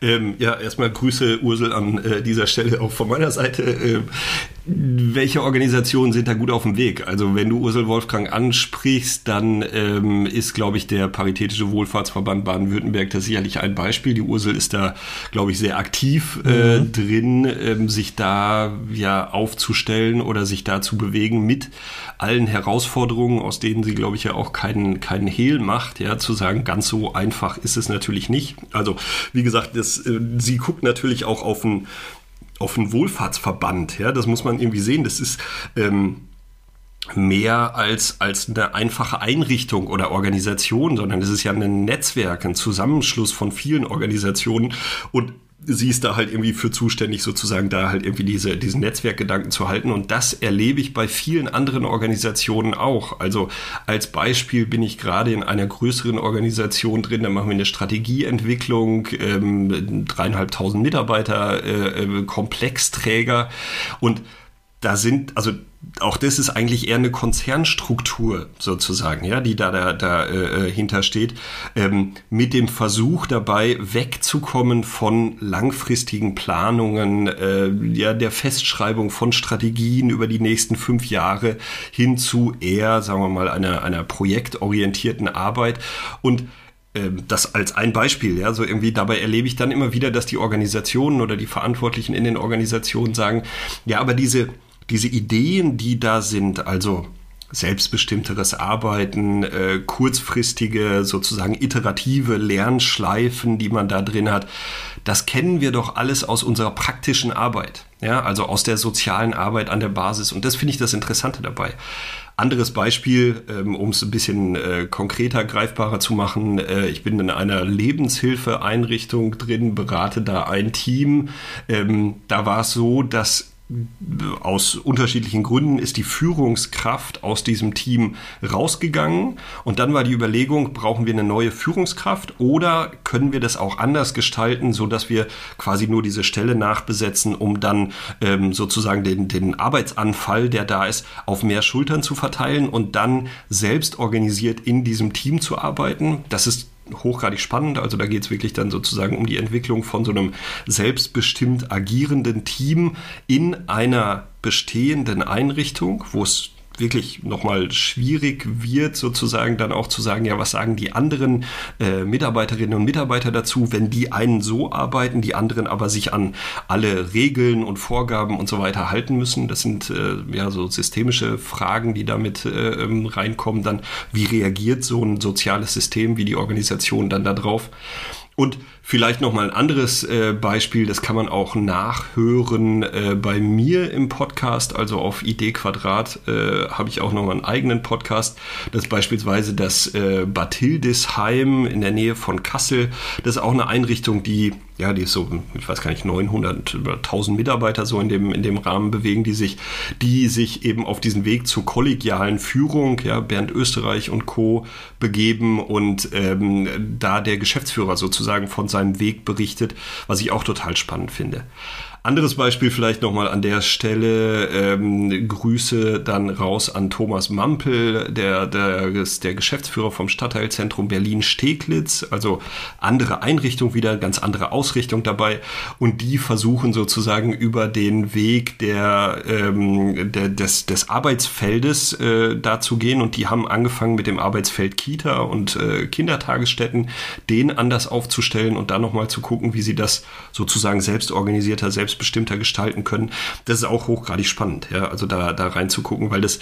Ähm, ja, erstmal Grüße, Ursel, an äh, dieser Stelle auch von meiner Seite. Ähm, welche Organisationen sind da gut auf dem Weg? Also wenn du Ursel Wolfgang ansprichst, dann ähm, ist, glaube ich, der Paritätische Wohlfahrtsverband Baden-Württemberg das sicherlich ein Beispiel. Die Ursel ist da, glaube ich, sehr aktiv äh, mhm. drin, ähm, sich da ja aufzustellen oder sich da zu bewegen mit allen Herausforderungen, aus denen sie, glaube ich, ja auch keinen, keinen Hehl macht, ja, zu sagen, ganz so einfach ist es natürlich nicht. Also, wie gesagt, das, äh, sie guckt natürlich auch auf ein auf einen Wohlfahrtsverband. Ja, das muss man irgendwie sehen. Das ist ähm, mehr als, als eine einfache Einrichtung oder Organisation, sondern es ist ja ein Netzwerk, ein Zusammenschluss von vielen Organisationen und sie ist da halt irgendwie für zuständig, sozusagen da halt irgendwie diese, diesen Netzwerkgedanken zu halten. Und das erlebe ich bei vielen anderen Organisationen auch. Also als Beispiel bin ich gerade in einer größeren Organisation drin, da machen wir eine Strategieentwicklung, ähm, dreieinhalbtausend Mitarbeiter, äh, äh, Komplexträger und da sind, also auch das ist eigentlich eher eine Konzernstruktur sozusagen, ja, die da, da, da äh, hintersteht, ähm, mit dem Versuch dabei wegzukommen von langfristigen Planungen, äh, ja, der Festschreibung von Strategien über die nächsten fünf Jahre hin zu eher, sagen wir mal, einer, einer projektorientierten Arbeit. Und ähm, das als ein Beispiel, ja, so irgendwie dabei erlebe ich dann immer wieder, dass die Organisationen oder die Verantwortlichen in den Organisationen sagen, ja, aber diese, diese Ideen, die da sind, also selbstbestimmteres Arbeiten, äh, kurzfristige, sozusagen iterative Lernschleifen, die man da drin hat, das kennen wir doch alles aus unserer praktischen Arbeit, ja, also aus der sozialen Arbeit an der Basis. Und das finde ich das Interessante dabei. Anderes Beispiel, ähm, um es ein bisschen äh, konkreter, greifbarer zu machen. Äh, ich bin in einer Lebenshilfeeinrichtung drin, berate da ein Team. Ähm, da war es so, dass aus unterschiedlichen Gründen ist die Führungskraft aus diesem Team rausgegangen und dann war die Überlegung, brauchen wir eine neue Führungskraft oder können wir das auch anders gestalten, so dass wir quasi nur diese Stelle nachbesetzen, um dann ähm, sozusagen den, den Arbeitsanfall, der da ist, auf mehr Schultern zu verteilen und dann selbst organisiert in diesem Team zu arbeiten. Das ist hochgradig spannend. Also da geht es wirklich dann sozusagen um die Entwicklung von so einem selbstbestimmt agierenden Team in einer bestehenden Einrichtung, wo es wirklich nochmal schwierig wird, sozusagen dann auch zu sagen, ja, was sagen die anderen äh, Mitarbeiterinnen und Mitarbeiter dazu, wenn die einen so arbeiten, die anderen aber sich an alle Regeln und Vorgaben und so weiter halten müssen. Das sind äh, ja so systemische Fragen, die damit äh, ähm, reinkommen. Dann, wie reagiert so ein soziales System, wie die Organisation dann darauf? Und Vielleicht noch mal ein anderes äh, Beispiel, das kann man auch nachhören äh, bei mir im Podcast, also auf Idee Quadrat äh, habe ich auch noch mal einen eigenen Podcast. Das ist beispielsweise das äh, Bathildisheim in der Nähe von Kassel. Das ist auch eine Einrichtung, die ja, die ist so, ich weiß gar nicht, 900 oder 1000 Mitarbeiter so in dem, in dem Rahmen bewegen, die sich, die sich eben auf diesen Weg zur kollegialen Führung, ja, Bernd Österreich und Co. begeben und ähm, da der Geschäftsführer sozusagen von seinem seinem Weg berichtet, was ich auch total spannend finde. Anderes Beispiel vielleicht nochmal an der Stelle. Ähm, Grüße dann raus an Thomas Mampel, der, der der Geschäftsführer vom Stadtteilzentrum Berlin-Steglitz. Also andere Einrichtung wieder, ganz andere Ausrichtung dabei. Und die versuchen sozusagen über den Weg der, ähm, der des, des Arbeitsfeldes äh, da zu gehen. Und die haben angefangen mit dem Arbeitsfeld Kita und äh, Kindertagesstätten, den anders aufzustellen und dann nochmal zu gucken, wie sie das sozusagen selbst organisierter, selbst selbstbestimmter gestalten können. Das ist auch hochgradig spannend, ja, also da, da reinzugucken, weil das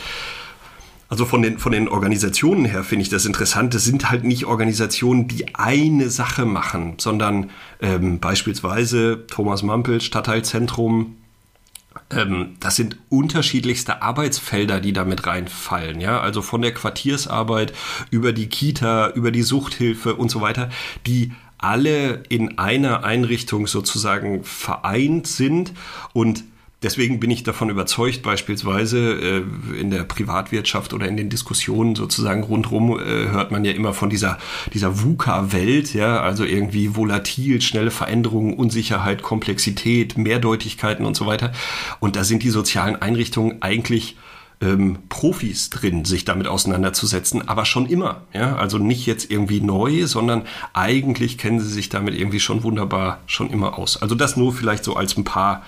also von den, von den Organisationen her finde ich das interessant. Das sind halt nicht Organisationen, die eine Sache machen, sondern ähm, beispielsweise Thomas Mampel, Stadtteilzentrum, ähm, das sind unterschiedlichste Arbeitsfelder, die damit reinfallen. Ja, also von der Quartiersarbeit über die Kita, über die Suchthilfe und so weiter, die alle in einer Einrichtung sozusagen vereint sind und Deswegen bin ich davon überzeugt, beispielsweise äh, in der Privatwirtschaft oder in den Diskussionen sozusagen rundherum äh, hört man ja immer von dieser, dieser VUCA-Welt, ja, also irgendwie volatil, schnelle Veränderungen, Unsicherheit, Komplexität, Mehrdeutigkeiten und so weiter. Und da sind die sozialen Einrichtungen eigentlich ähm, Profis drin, sich damit auseinanderzusetzen, aber schon immer. Ja? Also nicht jetzt irgendwie neu, sondern eigentlich kennen sie sich damit irgendwie schon wunderbar schon immer aus. Also das nur vielleicht so als ein paar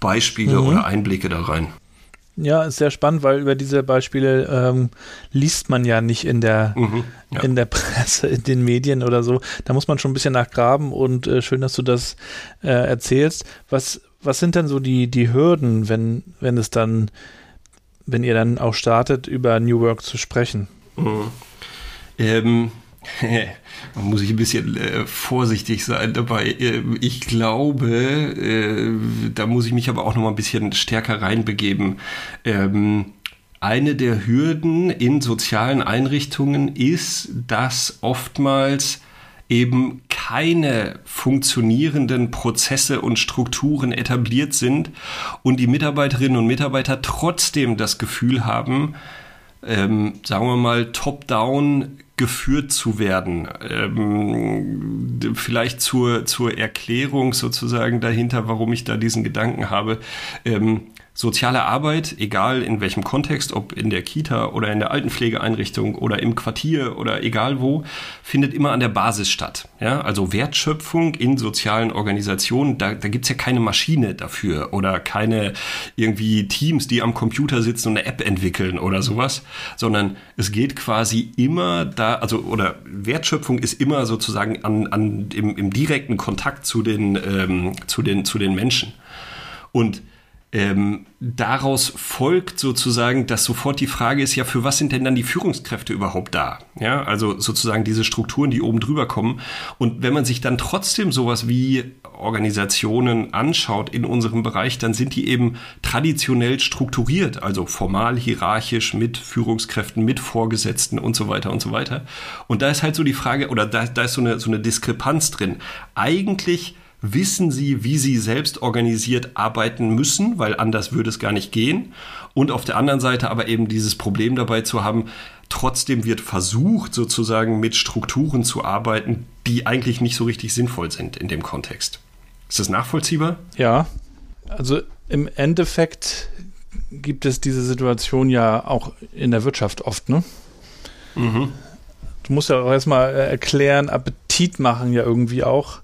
Beispiele mhm. oder Einblicke da rein. Ja, ist sehr spannend, weil über diese Beispiele ähm, liest man ja nicht in der, mhm, ja. in der Presse, in den Medien oder so. Da muss man schon ein bisschen nachgraben und äh, schön, dass du das äh, erzählst. Was, was sind denn so die, die Hürden, wenn, wenn es dann wenn ihr dann auch startet, über New Work zu sprechen? Mhm. Ähm, *laughs* man muss ich ein bisschen äh, vorsichtig sein dabei. Äh, ich glaube, äh, da muss ich mich aber auch noch mal ein bisschen stärker reinbegeben. Ähm, eine der Hürden in sozialen Einrichtungen ist, dass oftmals eben keine funktionierenden Prozesse und Strukturen etabliert sind und die Mitarbeiterinnen und Mitarbeiter trotzdem das Gefühl haben, ähm, sagen wir mal, top-down geführt zu werden. Ähm, vielleicht zur, zur Erklärung sozusagen dahinter, warum ich da diesen Gedanken habe. Ähm, soziale Arbeit, egal in welchem Kontext, ob in der Kita oder in der Altenpflegeeinrichtung oder im Quartier oder egal wo, findet immer an der Basis statt. Ja, also Wertschöpfung in sozialen Organisationen, da, da gibt's ja keine Maschine dafür oder keine irgendwie Teams, die am Computer sitzen und eine App entwickeln oder sowas, sondern es geht quasi immer da, also oder Wertschöpfung ist immer sozusagen an, an im, im direkten Kontakt zu den, ähm, zu den, zu den Menschen. Und ähm, daraus folgt sozusagen, dass sofort die Frage ist, ja, für was sind denn dann die Führungskräfte überhaupt da? Ja, also sozusagen diese Strukturen, die oben drüber kommen. Und wenn man sich dann trotzdem sowas wie Organisationen anschaut in unserem Bereich, dann sind die eben traditionell strukturiert, also formal, hierarchisch mit Führungskräften, mit Vorgesetzten und so weiter und so weiter. Und da ist halt so die Frage, oder da, da ist so eine, so eine Diskrepanz drin. Eigentlich wissen sie, wie sie selbst organisiert arbeiten müssen, weil anders würde es gar nicht gehen. Und auf der anderen Seite aber eben dieses Problem dabei zu haben, trotzdem wird versucht, sozusagen mit Strukturen zu arbeiten, die eigentlich nicht so richtig sinnvoll sind in dem Kontext. Ist das nachvollziehbar? Ja, also im Endeffekt gibt es diese Situation ja auch in der Wirtschaft oft, ne? Mhm. Du musst ja auch erstmal erklären, Appetit machen ja irgendwie auch.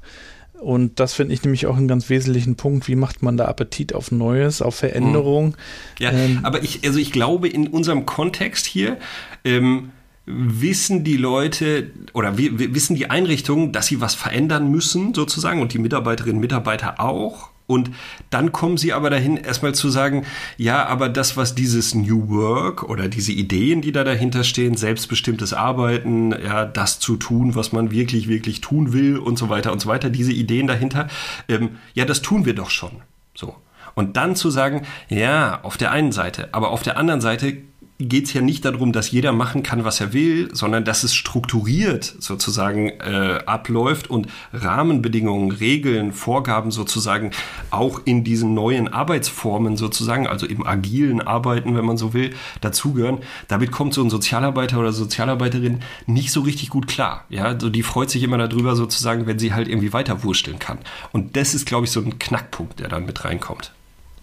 Und das finde ich nämlich auch einen ganz wesentlichen Punkt. Wie macht man da Appetit auf Neues, auf Veränderung? Ja, ähm, aber ich, also ich glaube, in unserem Kontext hier, ähm, wissen die Leute oder wissen die Einrichtungen, dass sie was verändern müssen, sozusagen, und die Mitarbeiterinnen und Mitarbeiter auch. Und dann kommen sie aber dahin, erstmal zu sagen, ja, aber das, was dieses New Work oder diese Ideen, die da dahinter stehen, selbstbestimmtes Arbeiten, ja, das zu tun, was man wirklich, wirklich tun will und so weiter und so weiter, diese Ideen dahinter, ähm, ja, das tun wir doch schon. So. Und dann zu sagen, ja, auf der einen Seite, aber auf der anderen Seite geht es ja nicht darum, dass jeder machen kann, was er will, sondern dass es strukturiert sozusagen äh, abläuft und Rahmenbedingungen, Regeln, Vorgaben sozusagen auch in diesen neuen Arbeitsformen sozusagen, also im agilen Arbeiten, wenn man so will, dazugehören. Damit kommt so ein Sozialarbeiter oder Sozialarbeiterin nicht so richtig gut klar. Ja, also die freut sich immer darüber sozusagen, wenn sie halt irgendwie weiter wursteln kann. Und das ist, glaube ich, so ein Knackpunkt, der dann mit reinkommt.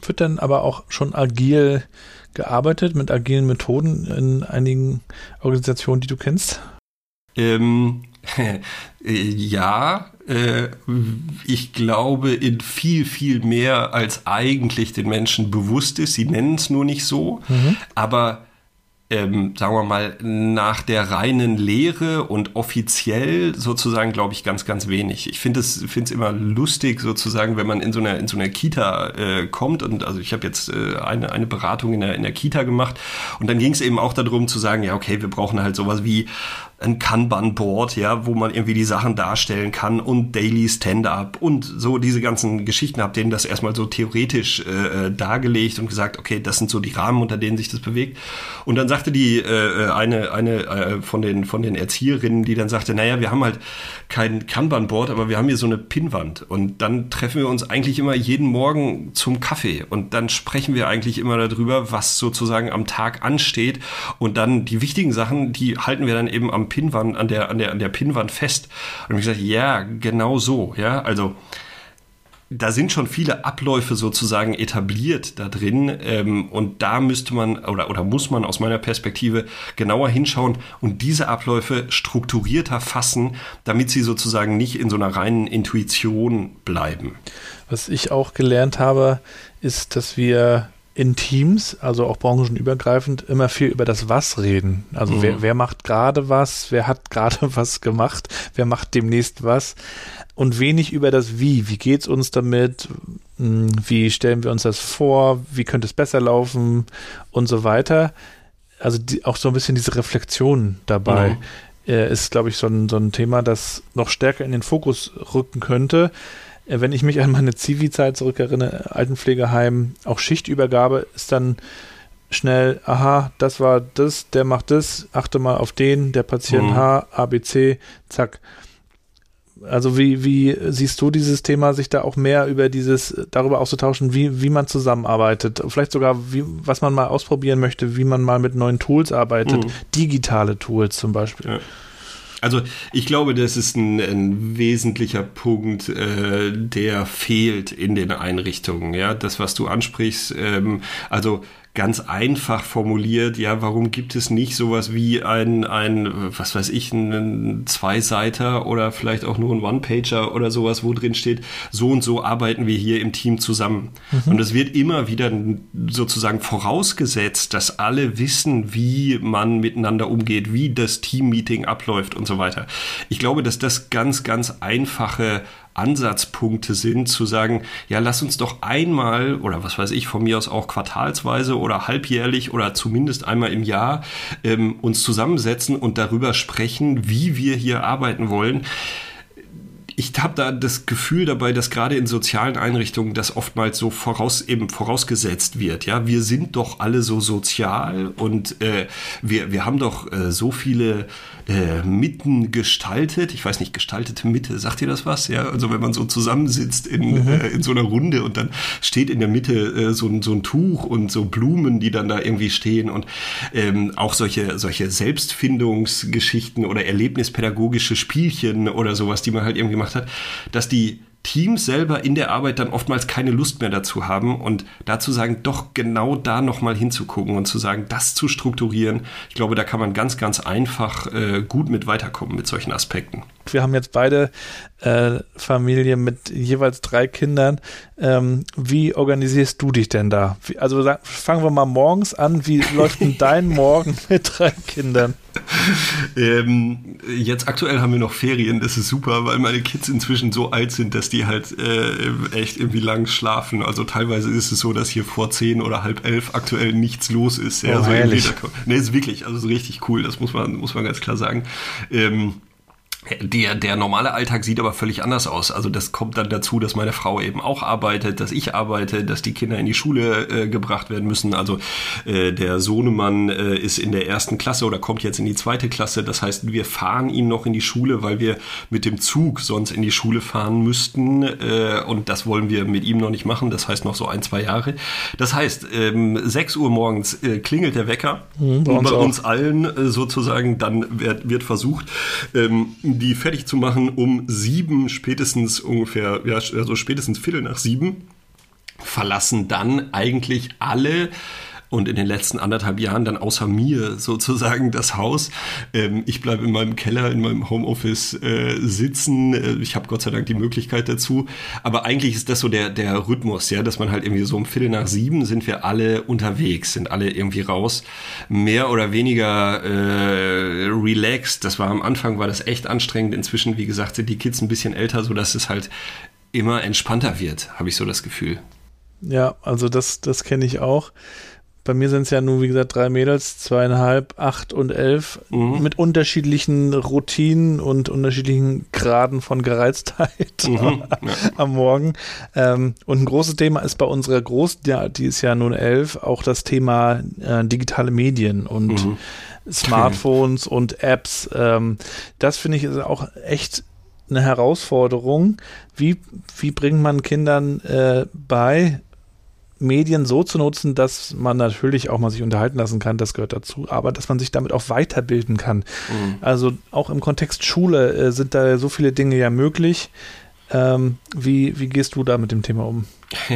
Wird dann aber auch schon agil gearbeitet mit agilen Methoden in einigen Organisationen, die du kennst? Ähm, *laughs* ja, äh, ich glaube in viel, viel mehr, als eigentlich den Menschen bewusst ist. Sie nennen es nur nicht so, mhm. aber ähm, sagen wir mal, nach der reinen Lehre und offiziell sozusagen, glaube ich, ganz, ganz wenig. Ich finde es finde es immer lustig, sozusagen, wenn man in so einer, in so einer Kita äh, kommt und also ich habe jetzt äh, eine, eine Beratung in der, in der Kita gemacht und dann ging es eben auch darum zu sagen, ja, okay, wir brauchen halt sowas wie ein Kanban-Board, ja, wo man irgendwie die Sachen darstellen kann und Daily Stand-up und so diese ganzen Geschichten, habe denen das erstmal so theoretisch äh, äh, dargelegt und gesagt, okay, das sind so die Rahmen, unter denen sich das bewegt. Und dann sagte die äh, äh eine eine äh, von den von den Erzieherinnen, die dann sagte, naja, wir haben halt kein Kanban-Board, aber wir haben hier so eine Pinnwand. Und dann treffen wir uns eigentlich immer jeden Morgen zum Kaffee. Und dann sprechen wir eigentlich immer darüber, was sozusagen am Tag ansteht. Und dann die wichtigen Sachen, die halten wir dann eben am Pinnwand, an der, an der, an der Pinnwand fest. Und ich gesagt, ja, genau so, ja, also da sind schon viele Abläufe sozusagen etabliert da drin ähm, und da müsste man oder, oder muss man aus meiner Perspektive genauer hinschauen und diese Abläufe strukturierter fassen, damit sie sozusagen nicht in so einer reinen Intuition bleiben. Was ich auch gelernt habe, ist, dass wir in Teams, also auch branchenübergreifend, immer viel über das Was reden. Also mhm. wer, wer macht gerade was, wer hat *laughs* gerade was gemacht, wer macht demnächst was und wenig über das Wie. Wie geht's uns damit? Hm, wie stellen wir uns das vor? Wie könnte es besser laufen? Und so weiter. Also die, auch so ein bisschen diese Reflexion dabei. Mhm. Äh, ist, glaube ich, so ein, so ein Thema, das noch stärker in den Fokus rücken könnte. Äh, wenn ich mich an meine Zivi-Zeit zurückerinnere, Altenpflegeheim, auch Schichtübergabe ist dann schnell, aha, das war das, der macht das, achte mal auf den, der Patient mhm. H, ABC, zack. Also wie, wie siehst du dieses Thema, sich da auch mehr über dieses, darüber auszutauschen, wie, wie man zusammenarbeitet? Vielleicht sogar, wie, was man mal ausprobieren möchte, wie man mal mit neuen Tools arbeitet, mhm. digitale Tools zum Beispiel. Ja. Also ich glaube, das ist ein, ein wesentlicher Punkt, äh, der fehlt in den Einrichtungen. Ja, das, was du ansprichst, ähm, also ganz einfach formuliert, ja, warum gibt es nicht sowas wie ein, ein was weiß ich, ein Zweiseiter oder vielleicht auch nur ein One-Pager oder sowas, wo drin steht, so und so arbeiten wir hier im Team zusammen. Mhm. Und es wird immer wieder sozusagen vorausgesetzt, dass alle wissen, wie man miteinander umgeht, wie das Team-Meeting abläuft und so weiter. Ich glaube, dass das ganz, ganz einfache Ansatzpunkte sind, zu sagen, ja, lass uns doch einmal oder was weiß ich, von mir aus auch quartalsweise oder halbjährlich oder zumindest einmal im Jahr ähm, uns zusammensetzen und darüber sprechen, wie wir hier arbeiten wollen ich habe da das Gefühl dabei, dass gerade in sozialen Einrichtungen das oftmals so voraus, eben vorausgesetzt wird. Ja, wir sind doch alle so sozial und äh, wir, wir haben doch äh, so viele äh, Mitten gestaltet. Ich weiß nicht, gestaltete Mitte, sagt ihr das was? Ja, also wenn man so zusammensitzt in, mhm. äh, in so einer Runde und dann steht in der Mitte äh, so, ein, so ein Tuch und so Blumen, die dann da irgendwie stehen und ähm, auch solche, solche Selbstfindungsgeschichten oder erlebnispädagogische Spielchen oder sowas, die man halt irgendwie gemacht hat, dass die Teams selber in der Arbeit dann oftmals keine Lust mehr dazu haben und dazu sagen, doch genau da nochmal hinzugucken und zu sagen, das zu strukturieren. Ich glaube, da kann man ganz, ganz einfach äh, gut mit weiterkommen mit solchen Aspekten. Wir haben jetzt beide äh, Familien mit jeweils drei Kindern. Ähm, wie organisierst du dich denn da? Wie, also fangen wir mal morgens an. Wie *laughs* läuft denn dein Morgen mit drei Kindern? Ähm, jetzt aktuell haben wir noch Ferien, das ist super, weil meine Kids inzwischen so alt sind, dass die halt äh, echt irgendwie lang schlafen. Also teilweise ist es so, dass hier vor zehn oder halb elf aktuell nichts los ist. Ja, oh, so ehrlich? Nee, ist wirklich, also ist richtig cool, das muss man, muss man ganz klar sagen. Ähm, der, der normale Alltag sieht aber völlig anders aus. Also das kommt dann dazu, dass meine Frau eben auch arbeitet, dass ich arbeite, dass die Kinder in die Schule äh, gebracht werden müssen. Also äh, der Sohnemann äh, ist in der ersten Klasse oder kommt jetzt in die zweite Klasse. Das heißt, wir fahren ihn noch in die Schule, weil wir mit dem Zug sonst in die Schule fahren müssten. Äh, und das wollen wir mit ihm noch nicht machen. Das heißt noch so ein, zwei Jahre. Das heißt, ähm, 6 Uhr morgens äh, klingelt der Wecker. Mhm, bei, uns, bei uns, allen äh, sozusagen. Dann wird, wird versucht, ähm, die fertig zu machen um sieben, spätestens ungefähr, ja, also spätestens Viertel nach sieben, verlassen dann eigentlich alle und in den letzten anderthalb Jahren dann außer mir sozusagen das Haus. Ähm, ich bleibe in meinem Keller, in meinem Homeoffice äh, sitzen. Äh, ich habe Gott sei Dank die Möglichkeit dazu. Aber eigentlich ist das so der, der Rhythmus, ja, dass man halt irgendwie so um Viertel nach sieben sind wir alle unterwegs, sind alle irgendwie raus. Mehr oder weniger äh, relaxed. Das war am Anfang war das echt anstrengend. Inzwischen, wie gesagt, sind die Kids ein bisschen älter, so dass es halt immer entspannter wird, habe ich so das Gefühl. Ja, also das, das kenne ich auch. Bei mir sind es ja nur, wie gesagt, drei Mädels, zweieinhalb, acht und elf, mhm. mit unterschiedlichen Routinen und unterschiedlichen Graden von Gereiztheit mhm. *laughs* am Morgen. Ähm, und ein großes Thema ist bei unserer Groß, ja, die ist ja nun elf, auch das Thema äh, digitale Medien und mhm. Smartphones und Apps. Ähm, das finde ich ist auch echt eine Herausforderung. Wie, wie bringt man Kindern äh, bei, Medien so zu nutzen, dass man natürlich auch mal sich unterhalten lassen kann, das gehört dazu, aber dass man sich damit auch weiterbilden kann. Mhm. Also auch im Kontext Schule äh, sind da so viele Dinge ja möglich. Ähm, wie, wie gehst du da mit dem Thema um? *laughs*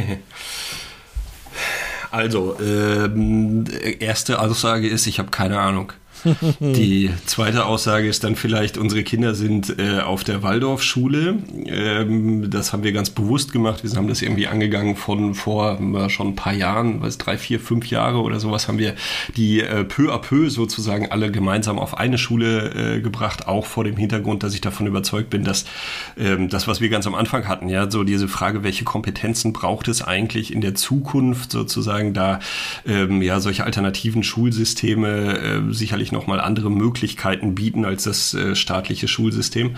also, ähm, erste Aussage ist, ich habe keine Ahnung. *laughs* Die zweite Aussage ist dann vielleicht, unsere Kinder sind äh, auf der Waldorfschule. Ähm, das haben wir ganz bewusst gemacht. Wir haben das irgendwie angegangen von vor äh, schon ein paar Jahren, was drei, vier, fünf Jahre oder sowas, haben wir die äh, peu à peu sozusagen alle gemeinsam auf eine Schule äh, gebracht, auch vor dem Hintergrund, dass ich davon überzeugt bin, dass ähm, das, was wir ganz am Anfang hatten, ja, so diese Frage, welche Kompetenzen braucht es eigentlich in der Zukunft sozusagen, da ähm, ja solche alternativen Schulsysteme äh, sicherlich sicherlich nochmal andere Möglichkeiten bieten als das äh, staatliche Schulsystem.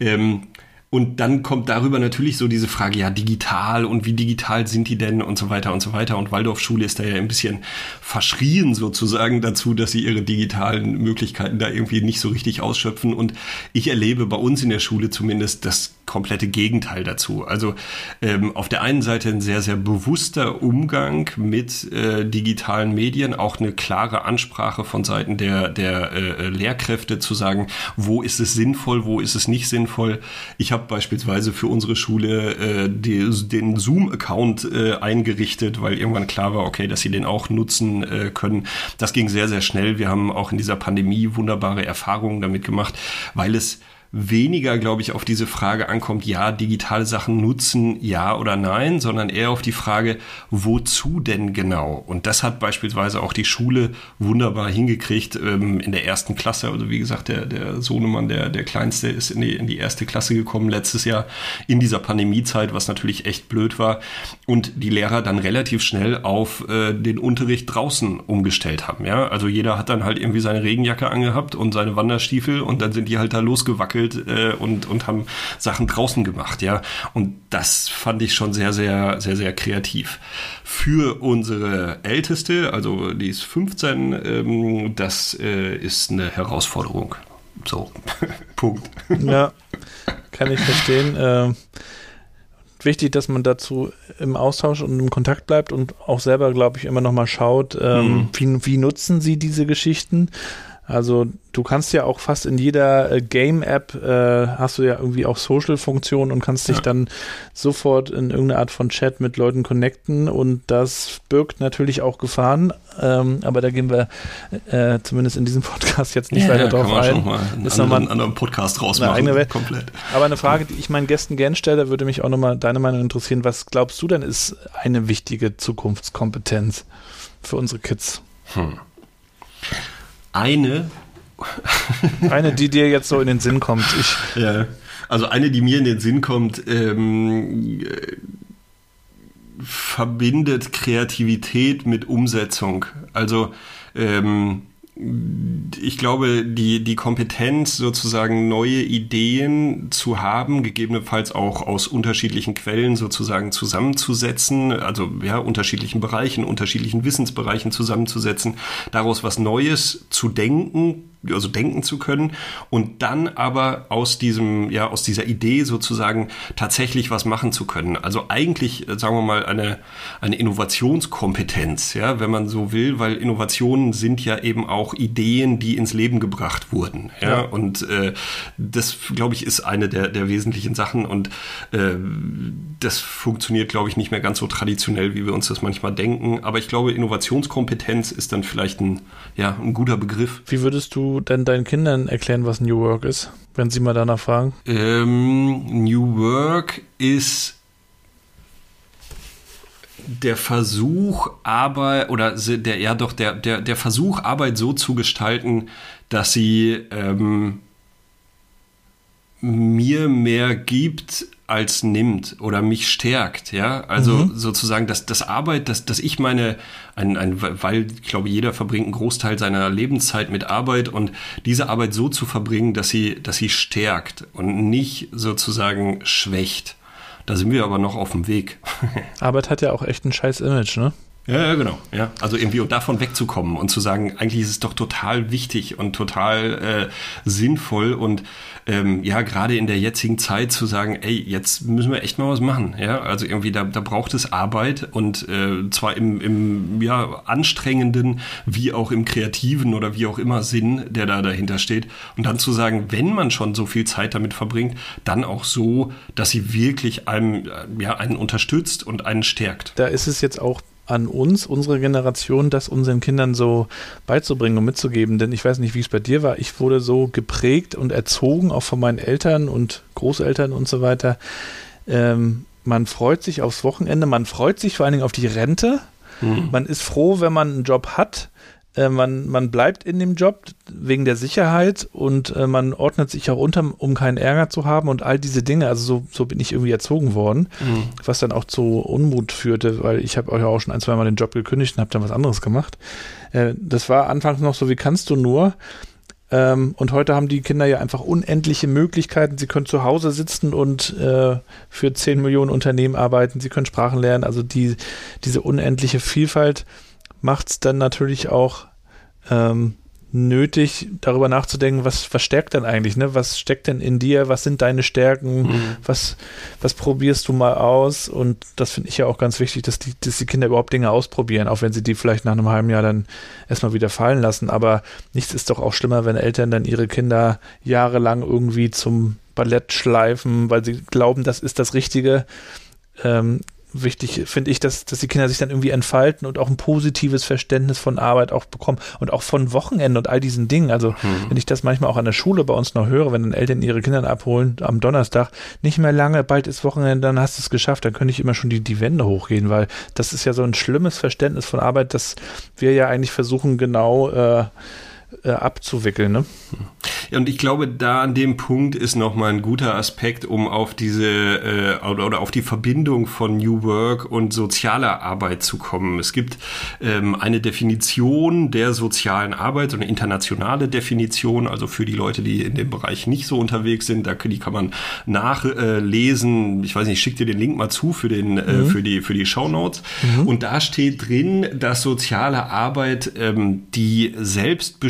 Ähm, und dann kommt darüber natürlich so diese Frage, ja, digital und wie digital sind die denn und so weiter und so weiter. Und Waldorfschule ist da ja ein bisschen verschrien sozusagen dazu, dass sie ihre digitalen Möglichkeiten da irgendwie nicht so richtig ausschöpfen. Und ich erlebe bei uns in der Schule zumindest, das komplette Gegenteil dazu. Also ähm, auf der einen Seite ein sehr, sehr bewusster Umgang mit äh, digitalen Medien, auch eine klare Ansprache von Seiten der, der äh, Lehrkräfte zu sagen, wo ist es sinnvoll, wo ist es nicht sinnvoll. Ich habe beispielsweise für unsere Schule äh, die, den Zoom-Account äh, eingerichtet, weil irgendwann klar war, okay, dass sie den auch nutzen äh, können. Das ging sehr, sehr schnell. Wir haben auch in dieser Pandemie wunderbare Erfahrungen damit gemacht, weil es weniger, glaube ich, auf diese Frage ankommt, ja, digitale Sachen nutzen, ja oder nein, sondern eher auf die Frage, wozu denn genau? Und das hat beispielsweise auch die Schule wunderbar hingekriegt ähm, in der ersten Klasse. Also wie gesagt, der, der Sohnemann, der, der Kleinste, ist in die, in die erste Klasse gekommen letztes Jahr in dieser Pandemiezeit, was natürlich echt blöd war. Und die Lehrer dann relativ schnell auf äh, den Unterricht draußen umgestellt haben. Ja, also jeder hat dann halt irgendwie seine Regenjacke angehabt und seine Wanderstiefel und dann sind die halt da losgewackelt gespielt äh, und, und haben Sachen draußen gemacht, ja. Und das fand ich schon sehr, sehr, sehr, sehr kreativ. Für unsere Älteste, also die ist 15, ähm, das äh, ist eine Herausforderung. So, *laughs* Punkt. Ja, kann ich verstehen. Äh, wichtig, dass man dazu im Austausch und im Kontakt bleibt und auch selber, glaube ich, immer noch mal schaut, ähm, mhm. wie, wie nutzen sie diese Geschichten. Also du kannst ja auch fast in jeder äh, Game-App äh, hast du ja irgendwie auch Social-Funktionen und kannst dich ja. dann sofort in irgendeine Art von Chat mit Leuten connecten und das birgt natürlich auch Gefahren, ähm, aber da gehen wir äh, zumindest in diesem *laughs* Podcast jetzt nicht ja, weiter ja, drauf ein. Schon mal einen ist anderen, einen anderen Podcast rausmachen. Eine komplett. Aber eine Frage, die ich meinen Gästen gern stelle, würde mich auch nochmal deine Meinung interessieren. Was glaubst du denn ist eine wichtige Zukunftskompetenz für unsere Kids? Hm eine. eine, die dir jetzt so in den Sinn kommt. Ich ja, also eine, die mir in den Sinn kommt, ähm, äh, verbindet Kreativität mit Umsetzung. Also ähm, ich glaube, die, die Kompetenz, sozusagen neue Ideen zu haben, gegebenenfalls auch aus unterschiedlichen Quellen sozusagen zusammenzusetzen, also ja, unterschiedlichen Bereichen, unterschiedlichen Wissensbereichen zusammenzusetzen, daraus was Neues zu denken, also denken zu können und dann aber aus diesem, ja, aus dieser Idee sozusagen tatsächlich was machen zu können. Also eigentlich, äh, sagen wir mal, eine, eine Innovationskompetenz, ja, wenn man so will, weil Innovationen sind ja eben auch Ideen, die ins Leben gebracht wurden. Ja, ja. und äh, das, glaube ich, ist eine der, der wesentlichen Sachen und äh, das funktioniert, glaube ich, nicht mehr ganz so traditionell, wie wir uns das manchmal denken. Aber ich glaube, Innovationskompetenz ist dann vielleicht ein, ja, ein guter Begriff. Wie würdest du denn deinen Kindern erklären, was New Work ist, wenn sie mal danach fragen? Ähm, New Work ist der Versuch, Arbeit oder der ja doch der der der Versuch Arbeit so zu gestalten, dass sie ähm, mir mehr gibt als nimmt oder mich stärkt, ja. Also mhm. sozusagen, dass das Arbeit, dass, dass ich meine, ein, ein, weil ich glaube, jeder verbringt einen Großteil seiner Lebenszeit mit Arbeit und diese Arbeit so zu verbringen, dass sie, dass sie stärkt und nicht sozusagen schwächt. Da sind wir aber noch auf dem Weg. *laughs* Arbeit hat ja auch echt ein scheiß Image, ne? Ja, genau. Ja, also irgendwie und davon wegzukommen und zu sagen, eigentlich ist es doch total wichtig und total äh, sinnvoll und ähm, ja, gerade in der jetzigen Zeit zu sagen, ey, jetzt müssen wir echt mal was machen. Ja, also irgendwie da, da braucht es Arbeit und äh, zwar im, im ja, anstrengenden wie auch im kreativen oder wie auch immer Sinn, der da dahinter steht. Und dann zu sagen, wenn man schon so viel Zeit damit verbringt, dann auch so, dass sie wirklich einem, äh, ja, einen unterstützt und einen stärkt. Da ist es jetzt auch an uns, unsere Generation, das unseren Kindern so beizubringen und mitzugeben. Denn ich weiß nicht, wie es bei dir war. Ich wurde so geprägt und erzogen, auch von meinen Eltern und Großeltern und so weiter. Ähm, man freut sich aufs Wochenende, man freut sich vor allen Dingen auf die Rente. Mhm. Man ist froh, wenn man einen Job hat. Äh, man, man bleibt in dem Job wegen der Sicherheit und äh, man ordnet sich auch unter, um keinen Ärger zu haben und all diese Dinge. Also so, so bin ich irgendwie erzogen worden, mhm. was dann auch zu Unmut führte, weil ich habe euch auch schon ein, zwei Mal den Job gekündigt und habe dann was anderes gemacht. Äh, das war anfangs noch so, wie kannst du nur? Ähm, und heute haben die Kinder ja einfach unendliche Möglichkeiten. Sie können zu Hause sitzen und äh, für 10 Millionen Unternehmen arbeiten. Sie können Sprachen lernen. Also die, diese unendliche Vielfalt macht es dann natürlich auch ähm, nötig, darüber nachzudenken, was, was stärkt denn eigentlich, ne? Was steckt denn in dir? Was sind deine Stärken? Mhm. Was, was probierst du mal aus? Und das finde ich ja auch ganz wichtig, dass die, dass die Kinder überhaupt Dinge ausprobieren, auch wenn sie die vielleicht nach einem halben Jahr dann erstmal wieder fallen lassen. Aber nichts ist doch auch schlimmer, wenn Eltern dann ihre Kinder jahrelang irgendwie zum Ballett schleifen, weil sie glauben, das ist das Richtige. Ähm, wichtig finde ich, dass, dass die Kinder sich dann irgendwie entfalten und auch ein positives Verständnis von Arbeit auch bekommen und auch von Wochenende und all diesen Dingen. Also mhm. wenn ich das manchmal auch an der Schule bei uns noch höre, wenn dann Eltern ihre Kinder abholen am Donnerstag, nicht mehr lange, bald ist Wochenende, dann hast du es geschafft, dann könnte ich immer schon die, die Wände hochgehen, weil das ist ja so ein schlimmes Verständnis von Arbeit, dass wir ja eigentlich versuchen, genau äh, äh, abzuwickeln. Ne? Ja, und ich glaube, da an dem Punkt ist nochmal ein guter Aspekt, um auf diese äh, oder auf die Verbindung von New Work und sozialer Arbeit zu kommen. Es gibt ähm, eine Definition der sozialen Arbeit, so eine internationale Definition, also für die Leute, die in dem Bereich nicht so unterwegs sind, da die kann man nachlesen. Äh, ich weiß nicht, ich schicke dir den Link mal zu für den äh, mhm. für die für die Show Notes. Mhm. Und da steht drin, dass soziale Arbeit ähm, die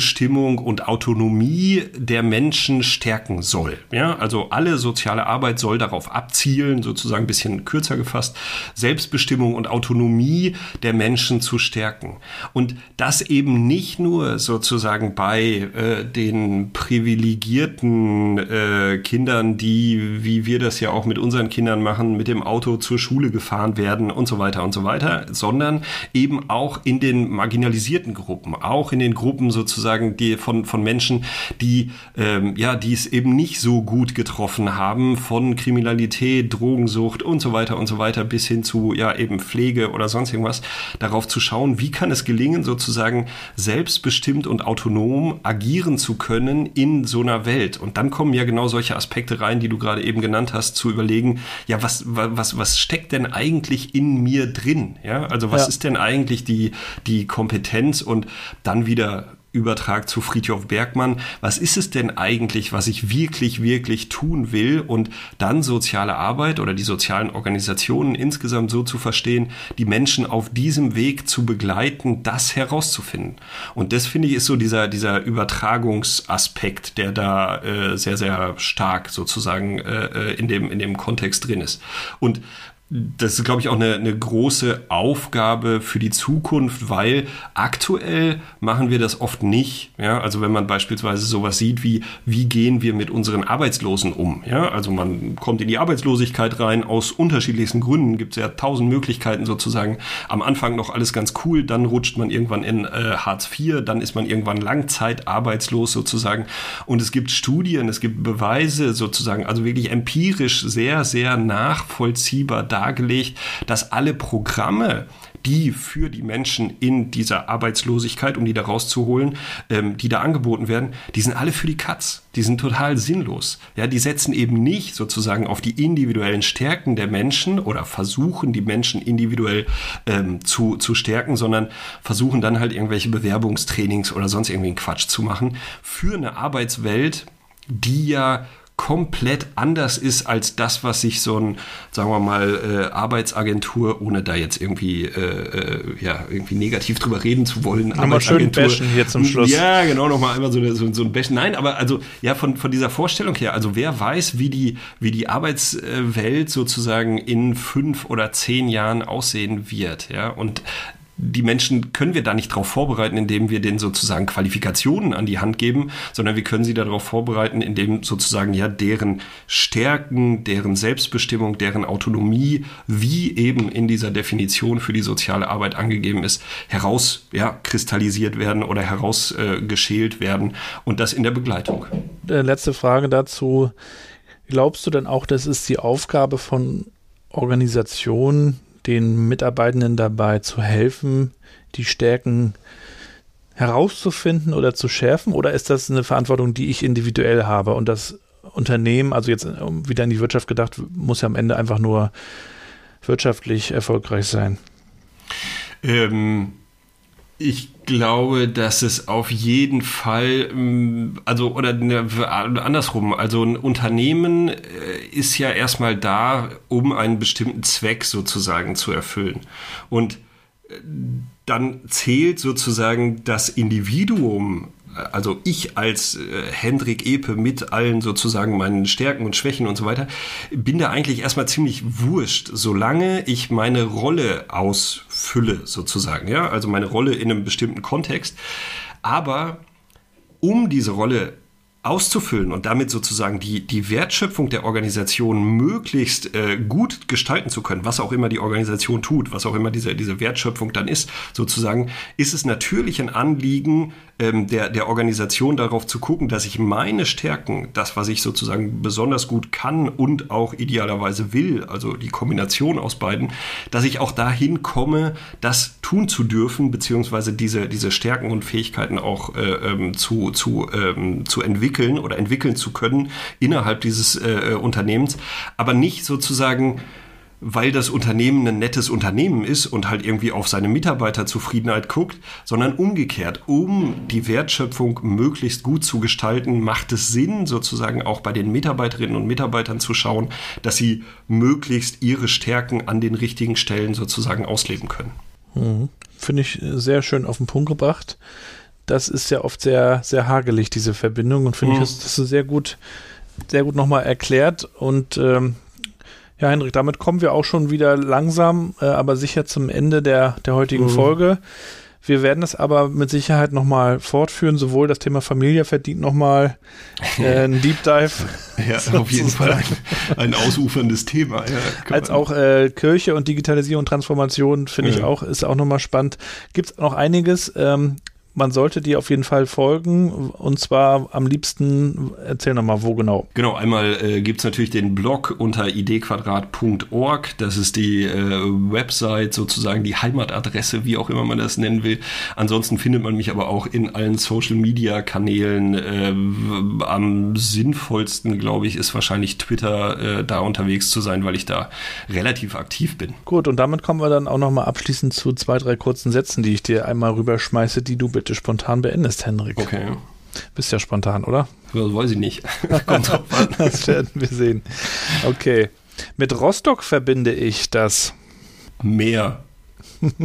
Selbstbestimmung und Autonomie der Menschen stärken soll. Ja, also alle soziale Arbeit soll darauf abzielen, sozusagen ein bisschen kürzer gefasst, Selbstbestimmung und Autonomie der Menschen zu stärken. Und das eben nicht nur sozusagen bei äh, den privilegierten äh, Kindern, die, wie wir das ja auch mit unseren Kindern machen, mit dem Auto zur Schule gefahren werden und so weiter und so weiter, sondern eben auch in den marginalisierten Gruppen, auch in den Gruppen sozusagen die von, von Menschen, die ähm, ja, die es eben nicht so gut getroffen haben, von Kriminalität, Drogensucht und so weiter und so weiter bis hin zu ja eben Pflege oder sonst irgendwas, darauf zu schauen, wie kann es gelingen, sozusagen selbstbestimmt und autonom agieren zu können in so einer Welt. Und dann kommen ja genau solche Aspekte rein, die du gerade eben genannt hast, zu überlegen, ja, was, was, was steckt denn eigentlich in mir drin? Ja, also was ja. ist denn eigentlich die, die Kompetenz und dann wieder Übertrag zu Friedhof Bergmann. Was ist es denn eigentlich, was ich wirklich, wirklich tun will? Und dann soziale Arbeit oder die sozialen Organisationen insgesamt so zu verstehen, die Menschen auf diesem Weg zu begleiten, das herauszufinden. Und das finde ich ist so dieser, dieser Übertragungsaspekt, der da äh, sehr, sehr stark sozusagen äh, äh in, dem, in dem Kontext drin ist. Und das ist, glaube ich, auch eine, eine große Aufgabe für die Zukunft, weil aktuell machen wir das oft nicht. Ja, also wenn man beispielsweise sowas sieht wie, wie gehen wir mit unseren Arbeitslosen um? Ja, also man kommt in die Arbeitslosigkeit rein aus unterschiedlichsten Gründen. Gibt es ja tausend Möglichkeiten sozusagen. Am Anfang noch alles ganz cool, dann rutscht man irgendwann in äh, Hartz IV, dann ist man irgendwann langzeitarbeitslos sozusagen. Und es gibt Studien, es gibt Beweise sozusagen, also wirklich empirisch sehr, sehr nachvollziehbar dargelegt, dass alle Programme, die für die Menschen in dieser Arbeitslosigkeit, um die da rauszuholen, ähm, die da angeboten werden, die sind alle für die Katz. Die sind total sinnlos. Ja, die setzen eben nicht sozusagen auf die individuellen Stärken der Menschen oder versuchen die Menschen individuell ähm, zu, zu stärken, sondern versuchen dann halt irgendwelche Bewerbungstrainings oder sonst irgendwie einen Quatsch zu machen für eine Arbeitswelt, die ja komplett anders ist als das, was sich so ein, sagen wir mal, äh, Arbeitsagentur, ohne da jetzt irgendwie, äh, äh, ja, irgendwie negativ drüber reden zu wollen. Nochmal schön bashen hier zum Schluss. Ja, genau, nochmal einmal so, eine, so, so ein Bashen. Nein, aber also, ja, von, von dieser Vorstellung her, also wer weiß, wie die, wie die Arbeitswelt sozusagen in fünf oder zehn Jahren aussehen wird, ja, und die Menschen können wir da nicht darauf vorbereiten, indem wir denen sozusagen Qualifikationen an die Hand geben, sondern wir können sie darauf vorbereiten, indem sozusagen ja deren Stärken, deren Selbstbestimmung, deren Autonomie, wie eben in dieser Definition für die soziale Arbeit angegeben ist, heraus ja, werden oder herausgeschält äh, werden und das in der Begleitung. Äh, letzte Frage dazu. Glaubst du denn auch, das ist die Aufgabe von Organisationen, den Mitarbeitenden dabei zu helfen, die Stärken herauszufinden oder zu schärfen? Oder ist das eine Verantwortung, die ich individuell habe und das Unternehmen, also jetzt wieder in die Wirtschaft gedacht, muss ja am Ende einfach nur wirtschaftlich erfolgreich sein? Ähm, ich glaube, dass es auf jeden Fall, ähm, also oder ne, andersrum, also ein Unternehmen äh, ist ja erstmal da, um einen bestimmten Zweck sozusagen zu erfüllen. Und äh, dann zählt sozusagen das Individuum also ich als äh, Hendrik Epe mit allen sozusagen meinen Stärken und Schwächen und so weiter, bin da eigentlich erstmal ziemlich wurscht, solange ich meine Rolle ausfülle sozusagen, ja, also meine Rolle in einem bestimmten Kontext. Aber um diese Rolle auszufüllen und damit sozusagen die, die Wertschöpfung der Organisation möglichst äh, gut gestalten zu können, was auch immer die Organisation tut, was auch immer diese, diese Wertschöpfung dann ist, sozusagen, ist es natürlich ein Anliegen ähm, der, der Organisation darauf zu gucken, dass ich meine Stärken, das, was ich sozusagen besonders gut kann und auch idealerweise will, also die Kombination aus beiden, dass ich auch dahin komme, das tun zu dürfen, beziehungsweise diese, diese Stärken und Fähigkeiten auch äh, ähm, zu, zu, ähm, zu entwickeln oder entwickeln zu können innerhalb dieses äh, Unternehmens, aber nicht sozusagen weil das Unternehmen ein nettes Unternehmen ist und halt irgendwie auf seine Mitarbeiterzufriedenheit guckt, sondern umgekehrt, um die Wertschöpfung möglichst gut zu gestalten, macht es Sinn, sozusagen auch bei den Mitarbeiterinnen und Mitarbeitern zu schauen, dass sie möglichst ihre Stärken an den richtigen Stellen sozusagen ausleben können. Mhm. Finde ich sehr schön auf den Punkt gebracht. Das ist ja oft sehr, sehr hagelig, diese Verbindung, und finde mhm. ich, das ist sehr gut, sehr gut nochmal erklärt und ähm, ja, Hendrik, damit kommen wir auch schon wieder langsam, äh, aber sicher zum Ende der, der heutigen mhm. Folge. Wir werden es aber mit Sicherheit nochmal fortführen. Sowohl das Thema Familie verdient nochmal *laughs* äh, einen Deep Dive. ja, *laughs* auf jeden Fall ein, ein ausuferndes Thema. Ja, als auch äh, Kirche und Digitalisierung und Transformation finde ja. ich auch, ist auch nochmal spannend. Gibt es noch einiges. Ähm, man sollte dir auf jeden Fall folgen und zwar am liebsten, erzähl nochmal, wo genau. Genau, einmal äh, gibt es natürlich den Blog unter idquadrat.org, das ist die äh, Website, sozusagen die Heimatadresse, wie auch immer man das nennen will. Ansonsten findet man mich aber auch in allen Social-Media-Kanälen. Äh, am sinnvollsten, glaube ich, ist wahrscheinlich Twitter, äh, da unterwegs zu sein, weil ich da relativ aktiv bin. Gut, und damit kommen wir dann auch nochmal abschließend zu zwei, drei kurzen Sätzen, die ich dir einmal rüberschmeiße, die du bitte bitte spontan beendest, Henrik. Okay. Bist ja spontan, oder? Das weiß ich nicht. *laughs* *laughs* Kommt drauf an. Das werden wir sehen. Okay. Mit Rostock verbinde ich das Meer. *laughs*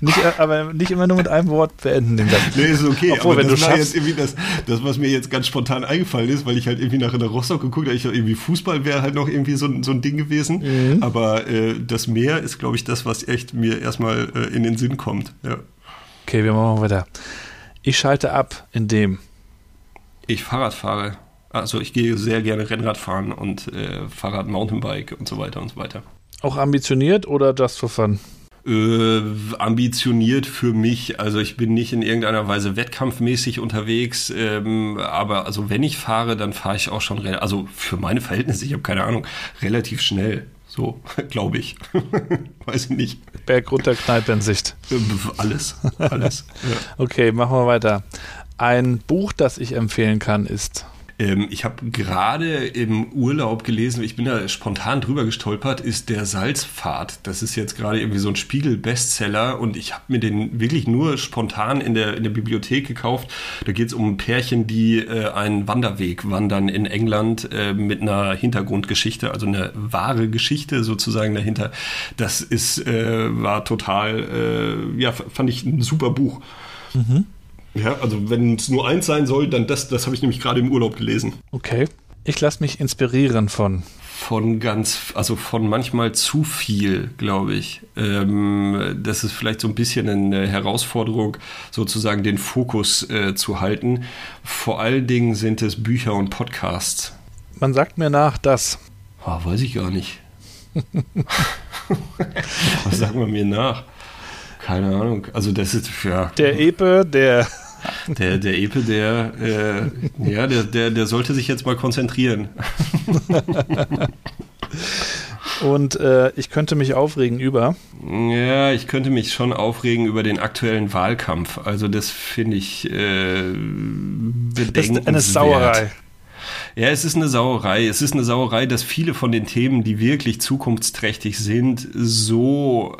nicht, aber nicht immer nur mit einem Wort beenden den Satz. Nee, ist okay. Obwohl, aber wenn das du schaffst, jetzt irgendwie das, das, was mir jetzt ganz spontan eingefallen ist, weil ich halt irgendwie nach in der Rostock geguckt habe, ich irgendwie Fußball wäre halt noch irgendwie so, so ein Ding gewesen. Mhm. Aber äh, das Meer ist, glaube ich, das, was echt mir erstmal äh, in den Sinn kommt. Ja. Okay, wir machen weiter. Ich schalte ab, indem ich Fahrrad fahre. Also ich gehe sehr gerne Rennrad fahren und äh, Fahrrad, Mountainbike und so weiter und so weiter. Auch ambitioniert oder just for fun? Äh, ambitioniert für mich. Also ich bin nicht in irgendeiner Weise wettkampfmäßig unterwegs, ähm, aber also wenn ich fahre, dann fahre ich auch schon, also für meine Verhältnisse, ich habe keine Ahnung, relativ schnell. So, *laughs* glaube ich. *laughs* Weiß ich nicht. Berg runter, Kneipe in Sicht. Alles, alles. ja. *laughs* Okay, machen wir weiter. Ein Buch, das ich empfehlen kann, ist ähm, ich habe gerade im Urlaub gelesen, ich bin da spontan drüber gestolpert, ist der Salzpfad. Das ist jetzt gerade irgendwie so ein Spiegel-Bestseller und ich habe mir den wirklich nur spontan in der, in der Bibliothek gekauft. Da geht es um ein Pärchen, die äh, einen Wanderweg wandern in England äh, mit einer Hintergrundgeschichte, also eine wahre Geschichte sozusagen dahinter. Das ist, äh, war total, äh, ja, fand ich ein super Buch. Mhm. Ja, also wenn es nur eins sein soll, dann das, das habe ich nämlich gerade im Urlaub gelesen. Okay. Ich lasse mich inspirieren von. Von ganz, also von manchmal zu viel, glaube ich. Ähm, das ist vielleicht so ein bisschen eine Herausforderung, sozusagen den Fokus äh, zu halten. Vor allen Dingen sind es Bücher und Podcasts. Man sagt mir nach, dass. Oh, weiß ich gar nicht. *laughs* Was sagen wir mir nach? Keine Ahnung. Also das ist ja. Der Epe, der der, der Epe, der, äh, ja, der, der, der sollte sich jetzt mal konzentrieren. *laughs* Und äh, ich könnte mich aufregen über. Ja, ich könnte mich schon aufregen über den aktuellen Wahlkampf. Also das finde ich äh, bedenkenswert. Das ist eine Sauerei. Ja, es ist eine Sauerei. Es ist eine Sauerei, dass viele von den Themen, die wirklich zukunftsträchtig sind, so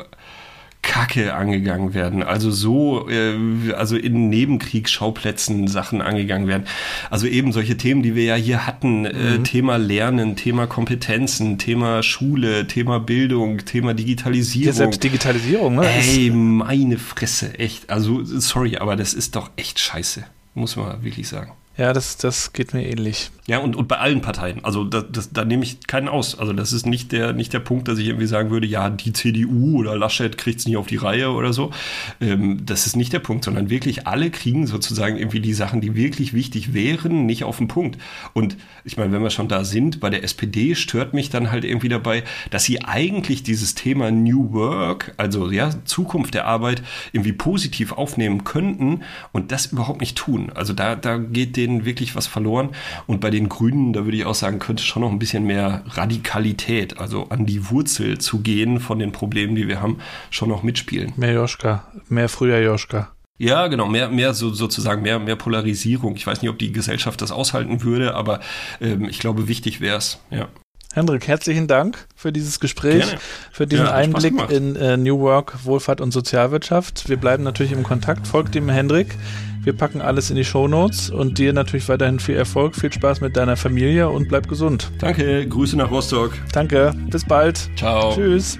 Kacke angegangen werden. Also so, äh, also in Nebenkriegsschauplätzen Sachen angegangen werden. Also eben solche Themen, die wir ja hier hatten. Äh, mhm. Thema Lernen, Thema Kompetenzen, Thema Schule, Thema Bildung, Thema Digitalisierung. Ja, selbst Digitalisierung, ne? Ey, meine Fresse, echt. Also, sorry, aber das ist doch echt scheiße. muss man wirklich sagen. Ja, das, das geht mir ähnlich. Ja, und, und bei allen Parteien. Also das, das, da nehme ich keinen aus. Also das ist nicht der, nicht der Punkt, dass ich irgendwie sagen würde, ja, die CDU oder Laschet kriegt es nicht auf die Reihe oder so. Ähm, das ist nicht der Punkt, sondern wirklich alle kriegen sozusagen irgendwie die Sachen, die wirklich wichtig wären, nicht auf den Punkt. Und ich meine, wenn wir schon da sind, bei der SPD stört mich dann halt irgendwie dabei, dass sie eigentlich dieses Thema New Work, also ja, Zukunft der Arbeit, irgendwie positiv aufnehmen könnten und das überhaupt nicht tun. Also da, da geht den denen wirklich was verloren. Und bei den Grünen, da würde ich auch sagen, könnte schon noch ein bisschen mehr Radikalität, also an die Wurzel zu gehen von den Problemen, die wir haben, schon noch mitspielen. Mehr Joschka, mehr früher Joschka. Ja, genau, mehr, mehr so, sozusagen, mehr, mehr Polarisierung. Ich weiß nicht, ob die Gesellschaft das aushalten würde, aber ähm, ich glaube, wichtig wäre es, ja. Hendrik, herzlichen Dank für dieses Gespräch, Gerne. für diesen ja, Einblick in äh, New Work, Wohlfahrt und Sozialwirtschaft. Wir bleiben natürlich im Kontakt. Folgt dem Hendrik. Wir packen alles in die Show Notes und dir natürlich weiterhin viel Erfolg, viel Spaß mit deiner Familie und bleib gesund. Danke, Grüße nach Rostock. Danke, bis bald. Ciao. Tschüss.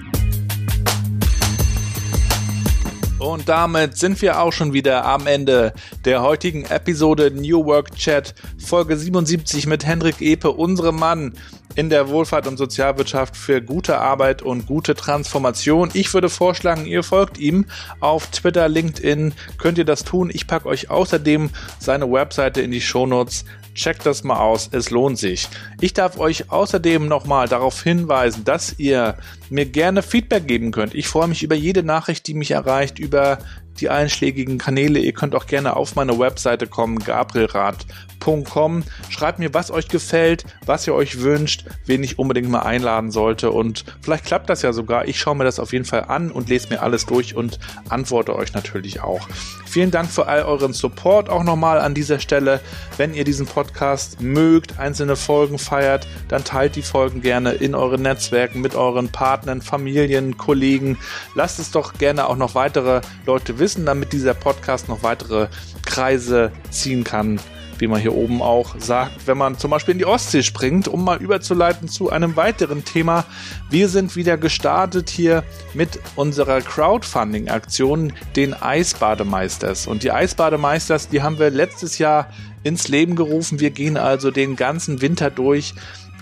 Und damit sind wir auch schon wieder am Ende der heutigen Episode New Work Chat, Folge 77 mit Hendrik Epe, unserem Mann in der Wohlfahrt und Sozialwirtschaft für gute Arbeit und gute Transformation. Ich würde vorschlagen, ihr folgt ihm auf Twitter, LinkedIn, könnt ihr das tun. Ich packe euch außerdem seine Webseite in die Shownotes. Checkt das mal aus, es lohnt sich. Ich darf euch außerdem nochmal darauf hinweisen, dass ihr mir gerne Feedback geben könnt. Ich freue mich über jede Nachricht, die mich erreicht, über die einschlägigen Kanäle. Ihr könnt auch gerne auf meine Webseite kommen, gabrielrad.com. Schreibt mir, was euch gefällt, was ihr euch wünscht, wen ich unbedingt mal einladen sollte. Und vielleicht klappt das ja sogar. Ich schaue mir das auf jeden Fall an und lese mir alles durch und antworte euch natürlich auch. Vielen Dank für all euren Support auch nochmal an dieser Stelle. Wenn ihr diesen Podcast mögt, einzelne Folgen feiert, dann teilt die Folgen gerne in euren Netzwerken mit euren Partnern, Familien, Kollegen. Lasst es doch gerne auch noch weitere Leute wissen wissen, damit dieser Podcast noch weitere Kreise ziehen kann, wie man hier oben auch sagt, wenn man zum Beispiel in die Ostsee springt, um mal überzuleiten zu einem weiteren Thema. Wir sind wieder gestartet hier mit unserer Crowdfunding-Aktion, den Eisbademeisters. Und die Eisbademeisters, die haben wir letztes Jahr ins Leben gerufen. Wir gehen also den ganzen Winter durch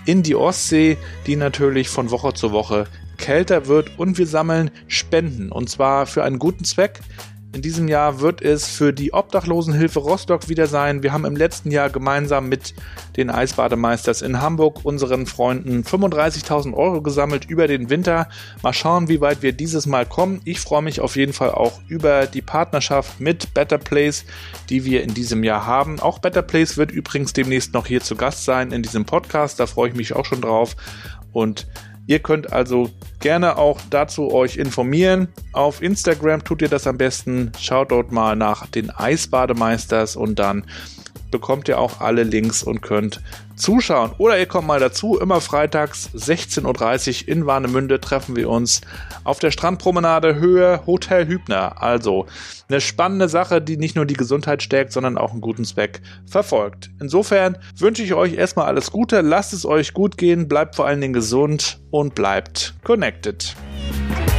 in die Ostsee, die natürlich von Woche zu Woche kälter wird und wir sammeln Spenden und zwar für einen guten Zweck. In diesem Jahr wird es für die Obdachlosenhilfe Rostock wieder sein. Wir haben im letzten Jahr gemeinsam mit den Eisbademeisters in Hamburg unseren Freunden 35.000 Euro gesammelt über den Winter. Mal schauen, wie weit wir dieses Mal kommen. Ich freue mich auf jeden Fall auch über die Partnerschaft mit Better Place, die wir in diesem Jahr haben. Auch Better Place wird übrigens demnächst noch hier zu Gast sein in diesem Podcast. Da freue ich mich auch schon drauf. Und Ihr könnt also gerne auch dazu euch informieren. Auf Instagram tut ihr das am besten. Schaut dort mal nach den Eisbademeisters und dann bekommt ihr auch alle Links und könnt zuschauen. Oder ihr kommt mal dazu. Immer freitags 16.30 Uhr in Warnemünde treffen wir uns auf der Strandpromenade Höhe Hotel Hübner. Also eine spannende Sache, die nicht nur die Gesundheit stärkt, sondern auch einen guten Zweck verfolgt. Insofern wünsche ich euch erstmal alles Gute. Lasst es euch gut gehen. Bleibt vor allen Dingen gesund und bleibt connected.